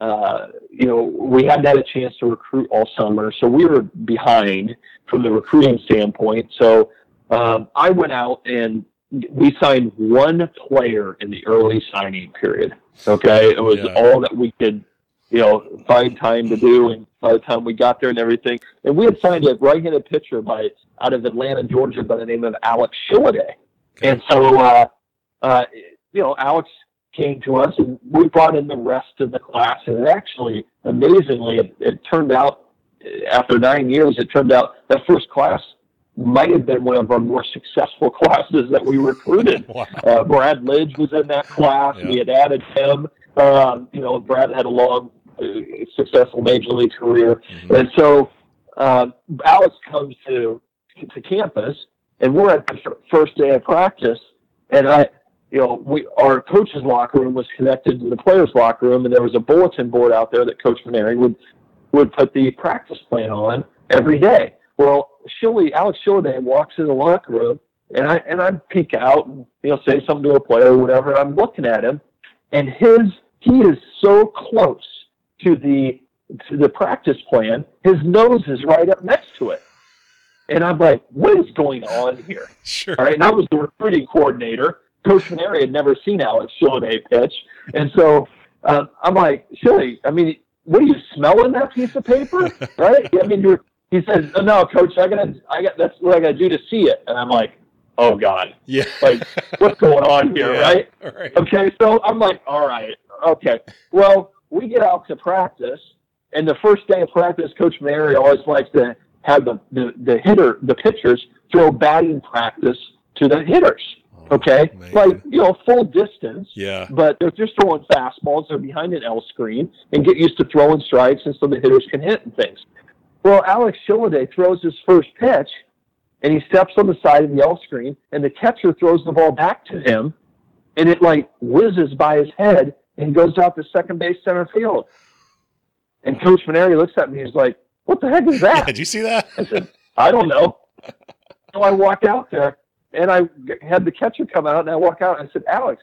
uh, you know, we hadn't had a chance to recruit all summer, so we were behind from the recruiting standpoint. So um, I went out and we signed one player in the early signing period. Okay, it was yeah. all that we could, you know, find time to do, and by the time we got there and everything, and we had signed a right-handed pitcher by out of Atlanta, Georgia, by the name of Alex Shilliday. And so, uh, uh, you know, Alex came to us, and we brought in the rest of the class. And it actually, amazingly, it, it turned out after nine years, it turned out that first class might have been one of our more successful classes that we recruited. wow. uh, Brad Lidge was in that class. Yeah. We had added him. Um, you know, Brad had a long, uh, successful major league career, mm-hmm. and so uh, Alex comes to to campus, and we're at the first day of practice, and I you know, we our coach's locker room was connected to the players' locker room, and there was a bulletin board out there that Coach Mainieri would would put the practice plan on every day. Well, Shilly, Alex Shilliday walks in the locker room, and I and I peek out and you know say something to a player or whatever. And I'm looking at him, and his he is so close to the to the practice plan. His nose is right up next to it, and I'm like, what is going on here? Sure. All right, and I was the recruiting coordinator. Coach Mainieri had never seen Alex Shilliday pitch, and so uh, I'm like, Shilly, I mean, what are you smelling that piece of paper? right? I mean, you're. He says, oh, "No, coach, I gotta, I got that's what I gotta do to see it." And I'm like, "Oh God, Yeah. like what's going on here, Yeah. right?" Right. Okay, so I'm like, "All right, okay." Well, we get out to practice, and the first day of practice, Coach Mainieri always likes to have the, the, the hitter, the pitchers, throw batting practice to the hitters. Okay, man. like you know, full distance Yeah. but they're just throwing fastballs. They're behind an L screen and get used to throwing strikes, and so the hitters can hit and things. Well, Alex Shilliday throws his first pitch, and he steps on the side of the L screen, and the catcher throws the ball back to him, and it like whizzes by his head and goes out to second base center field. And Coach Mainieri looks at me. He's like, "What the heck is that?" Did you see that? I said, I don't know. So I walk out there and I had the catcher come out and I walk out and I said, Alex,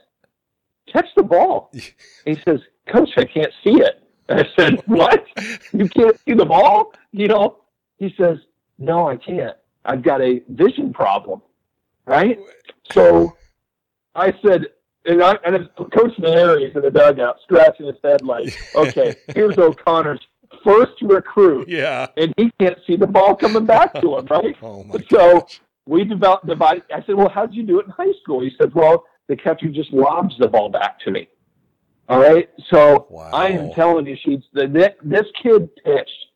catch the ball. And he says, Coach, I can't see it. And I said, What? You can't see the ball? You know? He says, No, I can't. I've got a vision problem. Right? So I said, and, I, and Coach Mainieri's in the dugout scratching his head like, okay, here's O'Connor's first recruit Yeah. and he can't see the ball coming back to him, right? Oh my So gosh. We developed divide. I said, "Well, how'd you do it in high school?" He said, "Well, the catcher just lobs the ball back to me." All right. So Wow. I am telling you, sheets that this kid pitched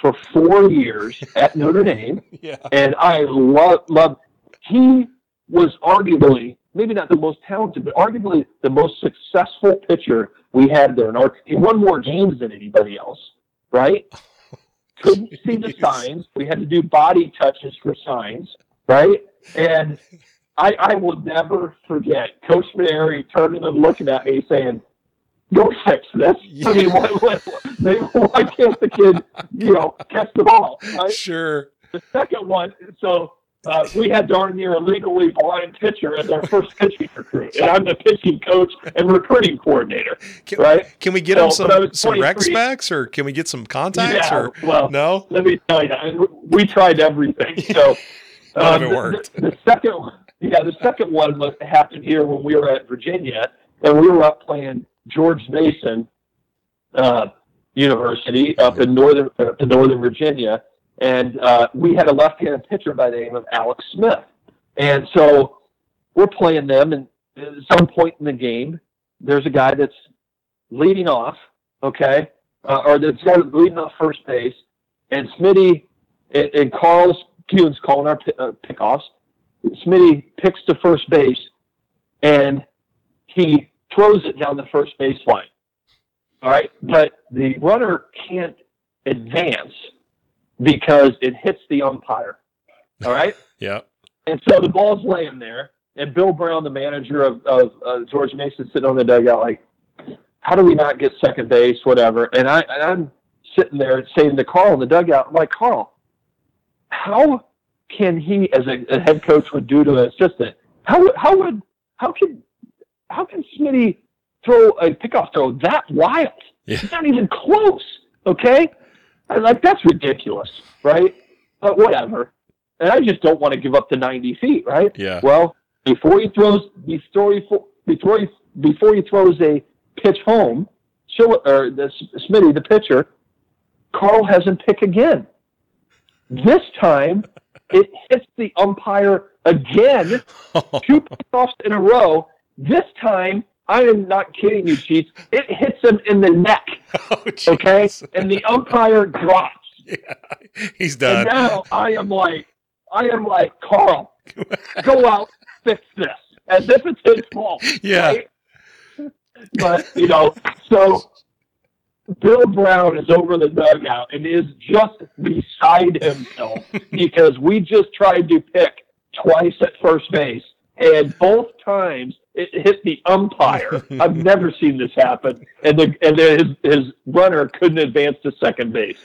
for four years at Notre Dame, Yeah. and I love love. He was arguably maybe not the most talented, but arguably the most successful pitcher we had there. And our- he won more games than anybody else, right? Couldn't see the signs. We had to do body touches for signs, right? And I, I will never forget Coach Mainieri turning and looking at me saying, "Go fix this." I mean, why, why, why can't the kid, you know, catch the ball? Right? Sure. The second one, so uh, we had darn near a legally blind pitcher as our first pitching recruit, and I'm the pitching coach and recruiting coordinator. Can, Right? can we get So, him some, but I was some rec 23. specs or can we get some contacts Yeah, or well, no? let me tell you, we tried everything. So None of it the- worked. The, the second, yeah, the second one was happened here when we were at Virginia, and we were up playing George Mason uh, University up in northern uh, in Northern Virginia, and uh, we had a left-handed pitcher by the name of Alex Smith, and so we're playing them, and at some point in the game, there's a guy that's leading off, okay, uh, or that's that's leading off first base, and Smitty and, and Karl's Kuhn's calling our uh, pickoffs. Smitty picks to first base, and he throws it down the first base line. All right, but the runner can't advance because it hits the umpire. All right. Yeah. And so the ball's laying there, and Bill Brown, the manager of, of uh, George Mason, sitting on the dugout, like, how do we not get second base, whatever? And I and I'm sitting there saying to Karl in the dugout, I'm like, Karl, how can he, as a, a head coach would do to an assistant, how how would how can how can Smitty throw a pickoff throw that wild? Yeah. It's not even close. Okay, I'm like that's ridiculous, right? But whatever. And I just don't want to give up the 90 feet, right? Yeah. Well, before he throws, before he before he before he throws a pitch home, Chill, or the Smitty, the pitcher, Karl has him pick again. This time, it hits the umpire again, two pickoffs in a row. This time, I am not kidding you, Sheets. It hits him in the neck, oh, okay, and the umpire drops. Yeah. He's done. And now I am like, I am like, Karl, go out, fix this, as if it's his fault. Yeah. right? But you know, so Bill Brown is over the dugout and is just beside himself because we just tried to pick twice at first base and both times it hit the umpire. I've never seen this happen, and the and the, his his runner couldn't advance to second base.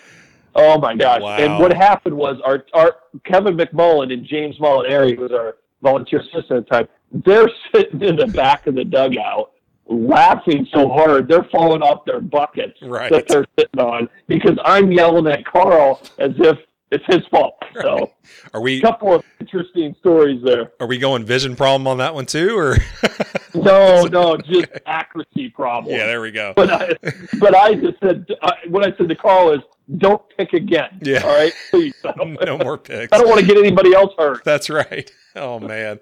Oh my gosh! Wow. And what happened was our our Kevin McMullan and James Molinari, who was our volunteer assistant at the time, they're sitting in the back of the dugout laughing so hard they're falling off their buckets Right. that they're sitting on because I'm yelling at Karl as if it's his fault. So Are we a couple of interesting stories there. are we going vision problem on that one too, or No, no, just accuracy problem. yeah, there we go. But I, but I just said I, what I said to Karl is, don't pick again. Yeah. All right, please. No more picks. I don't want to get anybody else hurt. That's right. Oh man.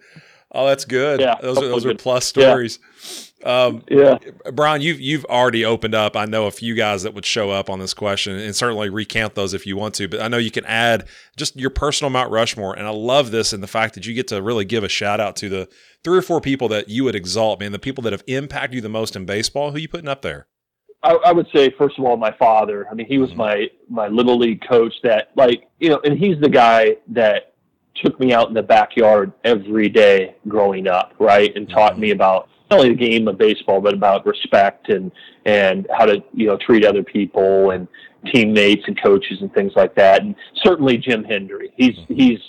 Oh, that's good. Yeah, those are those are good. plus Yeah. Um, Yeah. Brian, you've you've already opened up. I know a few guys that would show up on this question, and certainly recount those if you want to. But I know you can add just your personal Mount Rushmore, and I love this and the fact that you get to really give a shout out to the three or four people that you would exalt, man, the people that have impacted you the most in baseball. Who you putting up there? I, I would say first of all my father. I mean, he was Mhm. my my little league coach. That like you know, and he's the guy that took me out in the backyard every day growing up, right, and taught Mhm. me about not only the game of baseball but about respect and and how to you know treat other people and teammates and coaches and things like that. And certainly Jim Hendry. He's Mhm. he's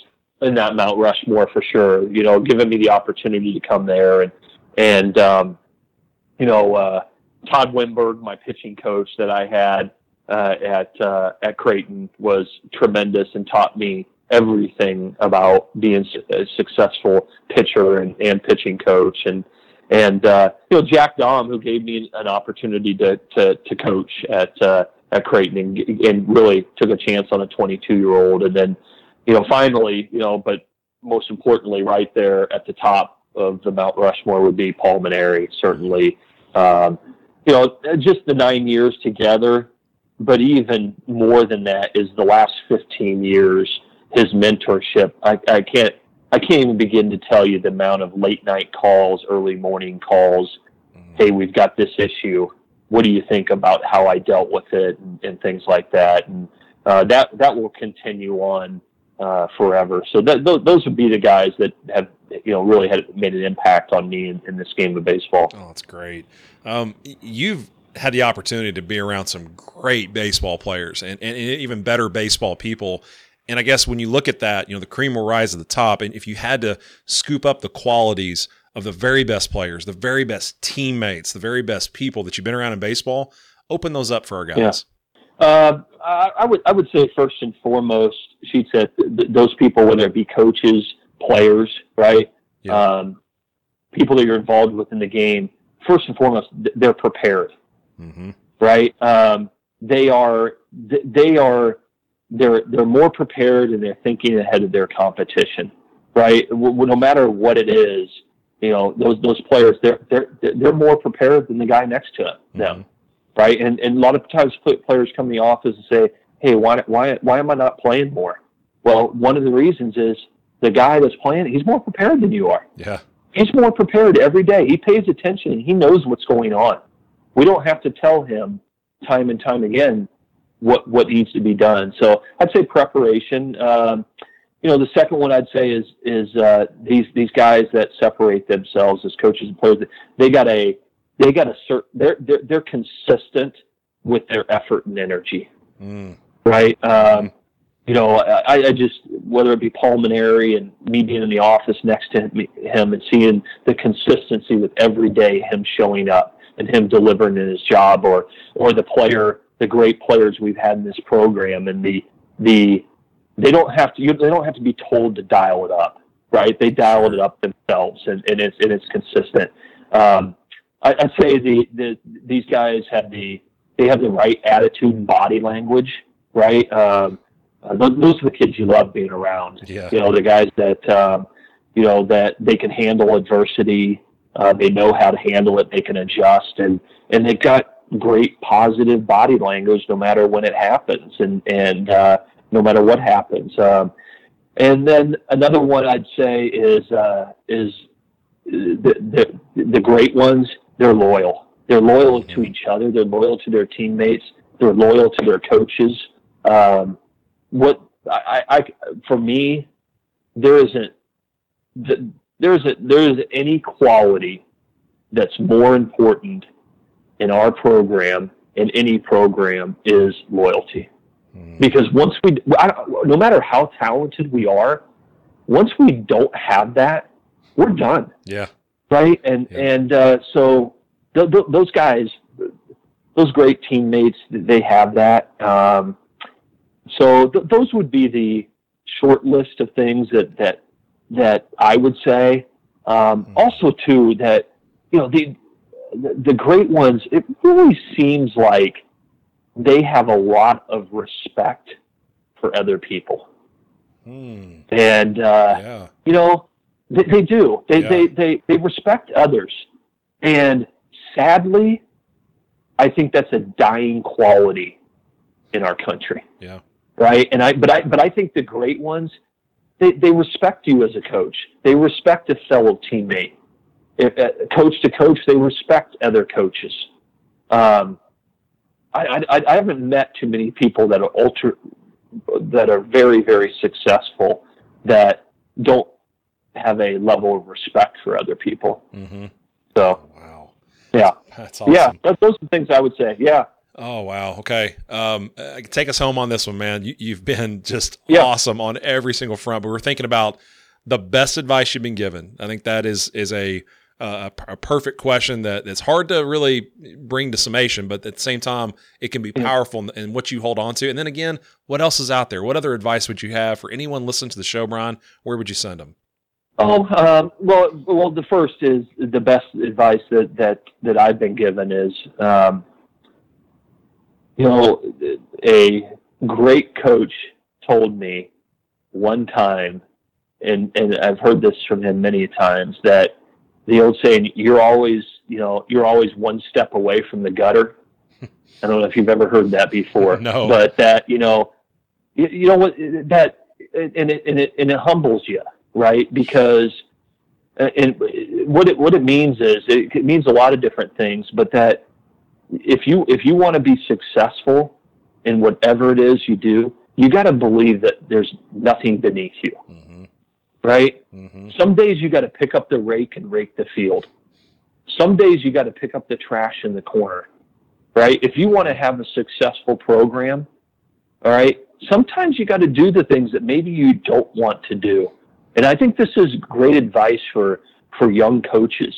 in that Mount Rushmore for sure. You know, giving me the opportunity to come there and and um, you know. uh Todd Wenberg, my pitching coach that I had uh, at uh, at Creighton, was tremendous and taught me everything about being a successful pitcher and, and pitching coach. And and uh, you know Jack Dahm, who gave me an opportunity to to, to coach at uh, at Creighton and, and really took a chance on a 22 year old. And then you know finally, you know, but most importantly, right there at the top of the Mount Rushmore would be Paul Mainieri, certainly. Um, you know, just the nine years together, but even more than that is the last 15 years, his mentorship. I, I can't, I can't even begin to tell you the amount of late night calls, early morning calls. Hey, we've got this issue. What do you think about how I dealt with it and, and things like that? And uh, that that will continue on uh, forever. So that, those, those would be the guys that have you know really had made an impact on me in, in this game of baseball. Oh, that's great. Um, you've had the opportunity to be around some great baseball players and, and even better baseball people. And I guess when you look at that, you know, the cream will rise to the top. And if you had to scoop up the qualities of the very best players, the very best teammates, the very best people that you've been around in baseball, open those up for our guys. Uh, I, I would I would say first and foremost, she said th- those people, whether it be coaches, players, right, Yeah. um, people that you're involved with in the game. First and foremost, th- they're prepared, Mm-hmm. right? Um, they are th- they are they're they're more prepared and they're thinking ahead of their competition, right? W- no matter what it is, you know those those players they're they're they're more prepared than the guy next to them mm-hmm. right? And and a lot of times players come to the office and say, "Hey, why why why am I not playing more?" Well, one of the reasons is the guy that's playing, he's more prepared than you are. Yeah. He's more prepared every day. He pays attention. He knows what's going on. We don't have to tell him time and time again what what needs to be done. So I'd say preparation. Um, you know, the second one I'd say is is uh, these these guys that separate themselves as coaches and players. They got a they got a certain they're, they're they're consistent with their effort and energy Mm. right um you know I, I just whether it be Paul Mainieri and me being in the office next to him, him and seeing the consistency with every day him showing up and him delivering in his job or or the player the great players we've had in this program and the the they don't have to you, they don't have to be told to dial it up right they dial it up themselves and, and it's and it's consistent um I, I'd say the, the these guys have the they have the right attitude and body language, right? Um, uh, those, those are the kids you love being around. Yeah. You know, the guys that um, you know that they can handle adversity. Uh, they know how to handle it. They can adjust, and and they've got great positive body language no matter when it happens, and and uh, no matter what happens. Um, and then another one I'd say is uh, is the, the the great ones. They're loyal. They're loyal to each other. They're loyal to their teammates. They're loyal to their coaches. Um, what I, I for me, there isn't the there's a, there's any quality that's more important in our program in any program is loyalty. Mm. Because once we, no matter how talented we are, once we don't have that, we're done. Yeah. Right. And yeah. and uh, so th- th- those guys, those great teammates, they have that. Um, so th- those would be the short list of things that that that I would say. Um, mm. Also, too, that you know the the great ones. It really seems like they have a lot of respect for other people, mm. and uh, yeah. you know they, they do. They, yeah. they they they respect others, and sadly, I think that's a dying quality in our country. Yeah. Right. And I, but I, but I think the great ones, they, they respect you as a coach. They respect a fellow teammate. If, uh, coach to coach, they respect other coaches. Um, I, I, I haven't met too many people that are ultra, that are very, very successful that don't have a level of respect for other people. Mm-hmm. So, wow. Yeah. That's awesome. Yeah. Those are the things I would say. Yeah. Oh wow. Okay. Um, uh, take us home on this one, man. You, have been just yeah. awesome on every single front. But we're thinking about the best advice you've been given. I think that is is a uh, a, perfect question that it's hard to really bring to summation, but at the same time, it can be powerful in, in, what you hold on to. And then again, what else is out there? What other advice would you have for anyone listening to the show, Brian? Where would you send them? Oh um, well, well, the first is the best advice that that that I've been given is um, you know, a great coach told me one time, and, and I've heard this from him many times, that the old saying, you're always, you know, you're always one step away from the gutter. I don't know if you've ever heard that before. no. But that, you know, you, you know what, that, and it, and it, and it humbles you, right? Because, and what it, what it means is, it, it means a lot of different things, but that, if you if you want to be successful in whatever it is you do, you got to believe that there's nothing beneath you. Mm-hmm. Right? Mm-hmm. Some days you got to pick up the rake and rake the field. Some days you got to pick up the trash in the corner. Right? If you want to have a successful program, all right, sometimes you got to do the things that maybe you don't want to do. And I think this is great advice for for young coaches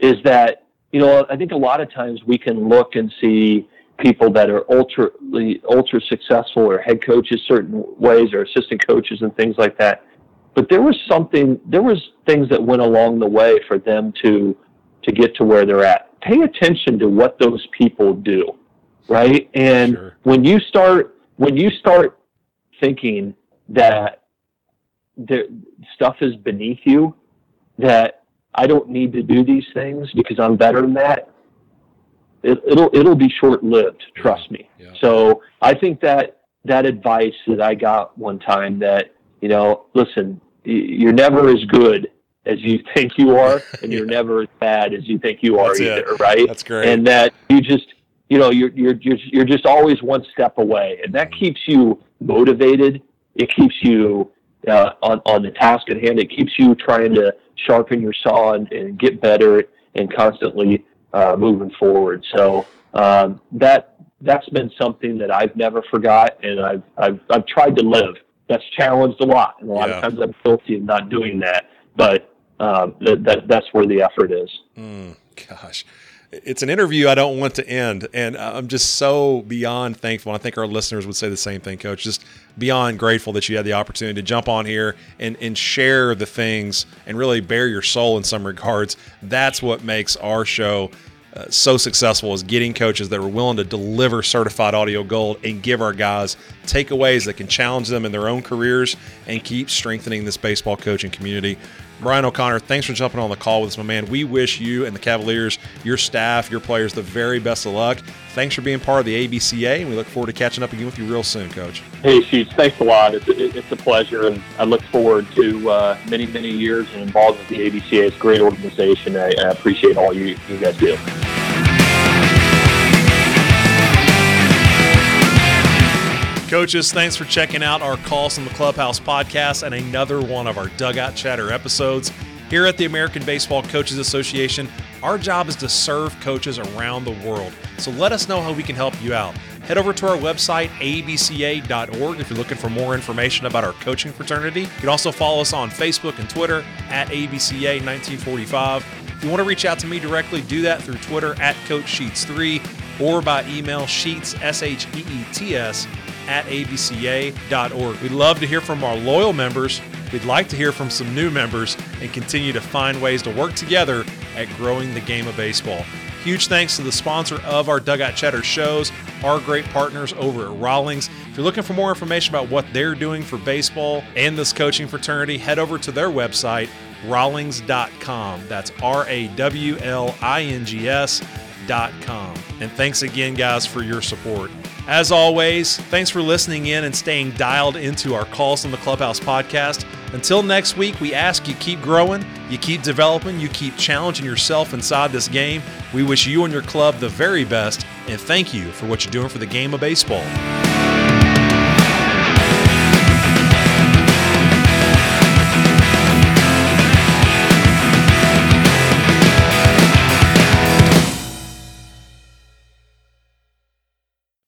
is that you know, I think a lot of times we can look and see people that are ultra ultra successful or head coaches certain ways or assistant coaches and things like that. But there was something there was things that went along the way for them to to get to where they're at. Pay attention to what those people do, right? And sure. when you start when you start thinking that there, stuff is beneath you, that I don't need to do these things because I'm better than that. It, will it'll be short lived. Trust me. Yeah. So I think that that advice that I got one time that you know, listen, you're never as good as you think you are, and you're never as bad as you think you are That's either. It. Right? That's great. And that you just you know you're you're you're you're just always one step away, and that keeps you motivated. It keeps you uh, on on the task at hand. It keeps you trying to sharpen your saw and, and get better and constantly uh, moving forward. So um, that that's been something that I've never forgot, and I've I've I've tried to live. That's challenged a lot, and a lot yeah. of times I'm guilty of not doing that. But um, that, that that's where the effort is. Mm, gosh it's an interview I don't want to end, and I'm just so beyond thankful. I think our listeners would say the same thing, Coach. Just beyond grateful that you had the opportunity to jump on here and and share the things and really bare your soul in some regards. That's what makes our show. Uh, so successful is getting coaches that are willing to deliver certified audio gold and give our guys takeaways that can challenge them in their own careers and keep strengthening this baseball coaching community. Brian O'Connor, thanks for jumping on the call with us, my man. We wish you and the Cavaliers, your staff, your players, the very best of luck. Thanks for being part of the ABCA, and we look forward to catching up again with you real soon, Coach. Hey, Sheets, thanks a lot. It's, it's a pleasure, and I look forward to uh, many, many years and involved with the ABCA. It's a great organization. I, I appreciate all you, you guys do. Coaches, thanks for checking out our Calls from the Clubhouse podcast and another one of our Dugout Chatter episodes. Here at the American Baseball Coaches Association, our job is to serve coaches around the world. So let us know how we can help you out. Head over to our website, abca.org, if you're looking for more information about our coaching fraternity. You can also follow us on Facebook and Twitter at ABCA1945. If you want to reach out to me directly, do that through Twitter at Coach Sheets 3 or by email sheets, S H E E T S, at abca.org. We'd love to hear from our loyal members. We'd like to hear from some new members and continue to find ways to work together at growing the game of baseball. Huge thanks to the sponsor of our Dugout Chatter shows, our great partners over at Rawlings. If you're looking for more information about what they're doing for baseball and this coaching fraternity, head over to their website, rawlings.com. That's R A W L I N G S.com. And thanks again, guys, for your support. As always, thanks for listening in and staying dialed into our Calls from the Clubhouse podcast. Until next week, we ask you keep growing, you keep developing, you keep challenging yourself inside this game. We wish you and your club the very best, and thank you for what you're doing for the game of baseball.